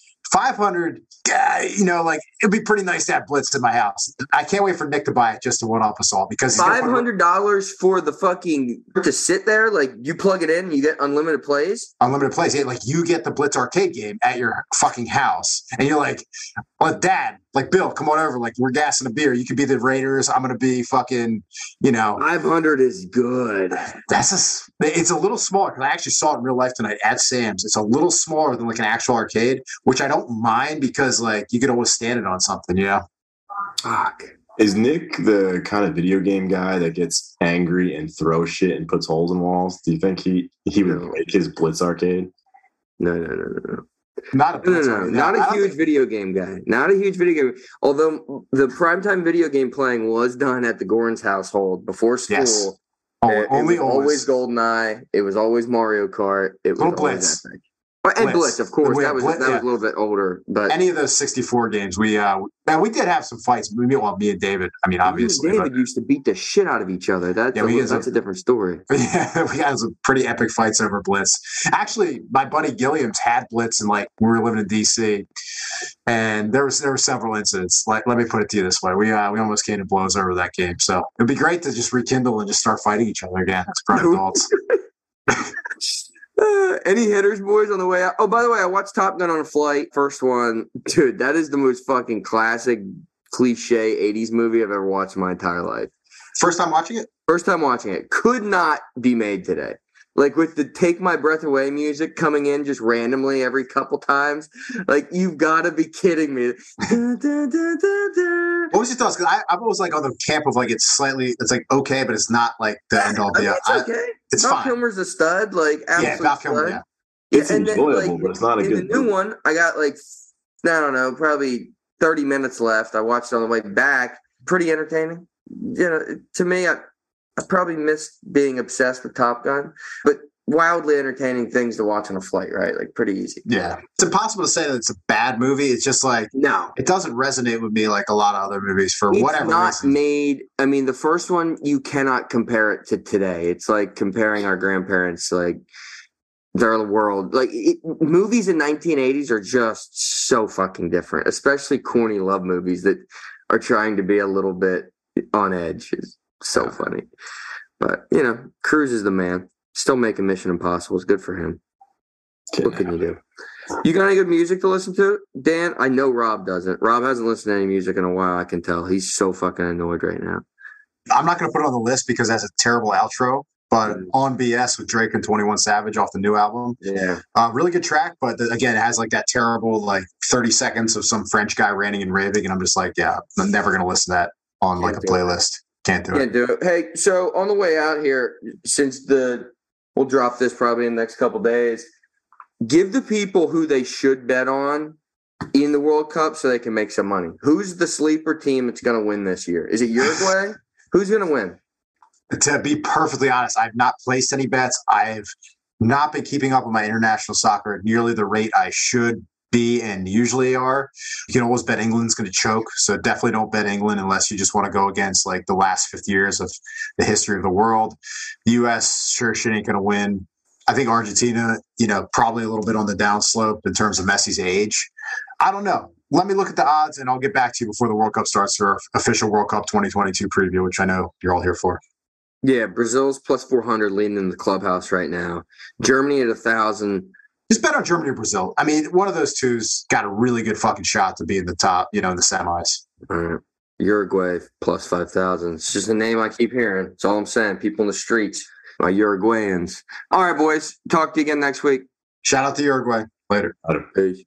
E: 500 you know like it'd be pretty nice to have blitz in my house. I can't wait for nick to buy it just to one off us all because
D: $500 for the fucking to sit there? Like you plug it in and you get unlimited plays?
E: Unlimited plays yeah, like you get the blitz arcade game at your fucking house and you're like well dad like bill come on over like we're gassing a beer. You could be the raiders. I'm gonna be fucking you know.
D: 500 is good.
E: That's a it's a little smaller because i actually saw it in real life tonight at sam's. It's a little smaller than like an actual arcade which i don't mind because like you could always stand it on something you know
D: fuck
F: is Nick the kind of video game guy that gets angry and throws shit and puts holes in walls? Do you think he he would no. make his Blitz arcade?
D: No, no, no, no, no.
E: Not
D: a no, no, no, not a huge think... video game guy. Not a huge video game. Although the primetime video game playing was done at the Gorns household before school. Yes.
E: Oh, it, only
D: it was always GoldenEye. It was always Mario Kart. It was
E: Little Blitz.
D: and Blitz, Blitz of course. That was
E: Blitz,
D: that
E: yeah.
D: was a little bit older, but
E: Any of those 64 games, we uh, man, we did have some fights. Me, well, me and David. I mean,
D: me and
E: obviously,
D: David used to beat the shit out of each other. That's
E: Yeah,
D: a,
E: to-
D: that's a different story. *laughs*
E: yeah, we had some pretty epic fights over Blitz. Actually, my buddy Gilliams had Blitz, and like we were living in DC, and there was there were several incidents. Like, let me put it to you this way: we uh, we almost came to blows over that game. So it'd be great to just rekindle and just start fighting each other again as grown *laughs* adults. *laughs*
D: Uh, any hitters, boys, on the way out? Oh, by the way, I watched Top Gun on a flight. First one, dude, that is the most fucking classic, cliche '80s movie I've ever watched in my entire life.
E: First time watching it.
D: First time watching it, could not be made today. Like with the "Take My Breath Away" music coming in just randomly every couple times. Like you've got to be kidding me. Da, da, da, da, da.
E: What was your thoughts? Because I'm always like on the camp of like it's slightly, it's like okay, but it's not like the end all
D: I
E: be
D: mean,
E: all.
D: it's
E: I-
D: okay.
E: it's
D: Val
E: fine.
D: Kilmer's a stud. Like
E: Yeah, Val Kilmer.
D: stud.
E: Yeah.
F: It's
D: and then,
F: enjoyable,
D: like,
F: but it's not a
D: in
F: good
D: the new one, I got like I don't know, probably 30 minutes left. I watched it on the way back. Pretty entertaining. You know, to me, I, I probably missed being obsessed with Top Gun, but wildly entertaining things to watch on a flight, right? Like pretty easy.
E: Yeah, it's impossible to say that it's a bad movie. It's just like
D: No.
E: it doesn't resonate with me like a lot of other movies for
D: It's
E: whatever
D: not
E: reason.
D: made. I mean, the first one you cannot compare it to today. It's like comparing our grandparents, like their world. Like it, movies in 1980s are just so fucking different, especially corny love movies that are trying to be a little bit on edge. So funny, but you know, Cruise is the man. Still making Mission Impossible. It's good for him. What can you do? You got any good music to listen to, Dan? I know Rob doesn't. Rob hasn't listened to any music in a while. I can tell. He's so fucking annoyed right now.
E: I'm not going to put it on the list because that's a terrible outro. But
D: Mm.
E: on BS with Drake and 21 Savage off the new album,
D: Yeah.
E: uh, really good track. But the, again, it has like that terrible like 30 seconds of some French guy ranting and raving, and I'm just like, yeah, I'm never going to listen to that on like a
D: Can't do it.
E: Can't it.
D: Can't do it. Hey, so on the way out here, since the we'll drop this probably in the next couple days, give the people who they should bet on in the World Cup so they can make some money. Who's the sleeper team that's going to win this year? Is it Uruguay? *sighs* Who's going to win?
E: to be perfectly honest, I've not placed any bets. I've not been keeping up with my international soccer at nearly the rate I should be and usually are. You can always bet England's going to choke. So definitely don't bet England unless you just want to go against like the last 50 years of the history of the world. The U.S. sure shit ain't going to win. I think Argentina, you know, probably a little bit on the downslope in terms of Messi's age. I don't know. Let me look at the odds and I'll get back to you before the World Cup starts for official World Cup 2022 preview, which I know you're all here for.
D: Yeah, Brazil's plus 400 leading in the clubhouse right now. Germany at a 1,000.
E: Just bet on Germany or Brazil. I mean, one of those two's got a really good fucking shot to be in the top, you know, in the semis.
D: Right. Uruguay plus 5,000. It's just a name I keep hearing. That's all I'm saying. People in the streets, my Uruguayans. All right, boys. Talk to you again next week.
E: Shout out to Uruguay. Later.
D: Peace.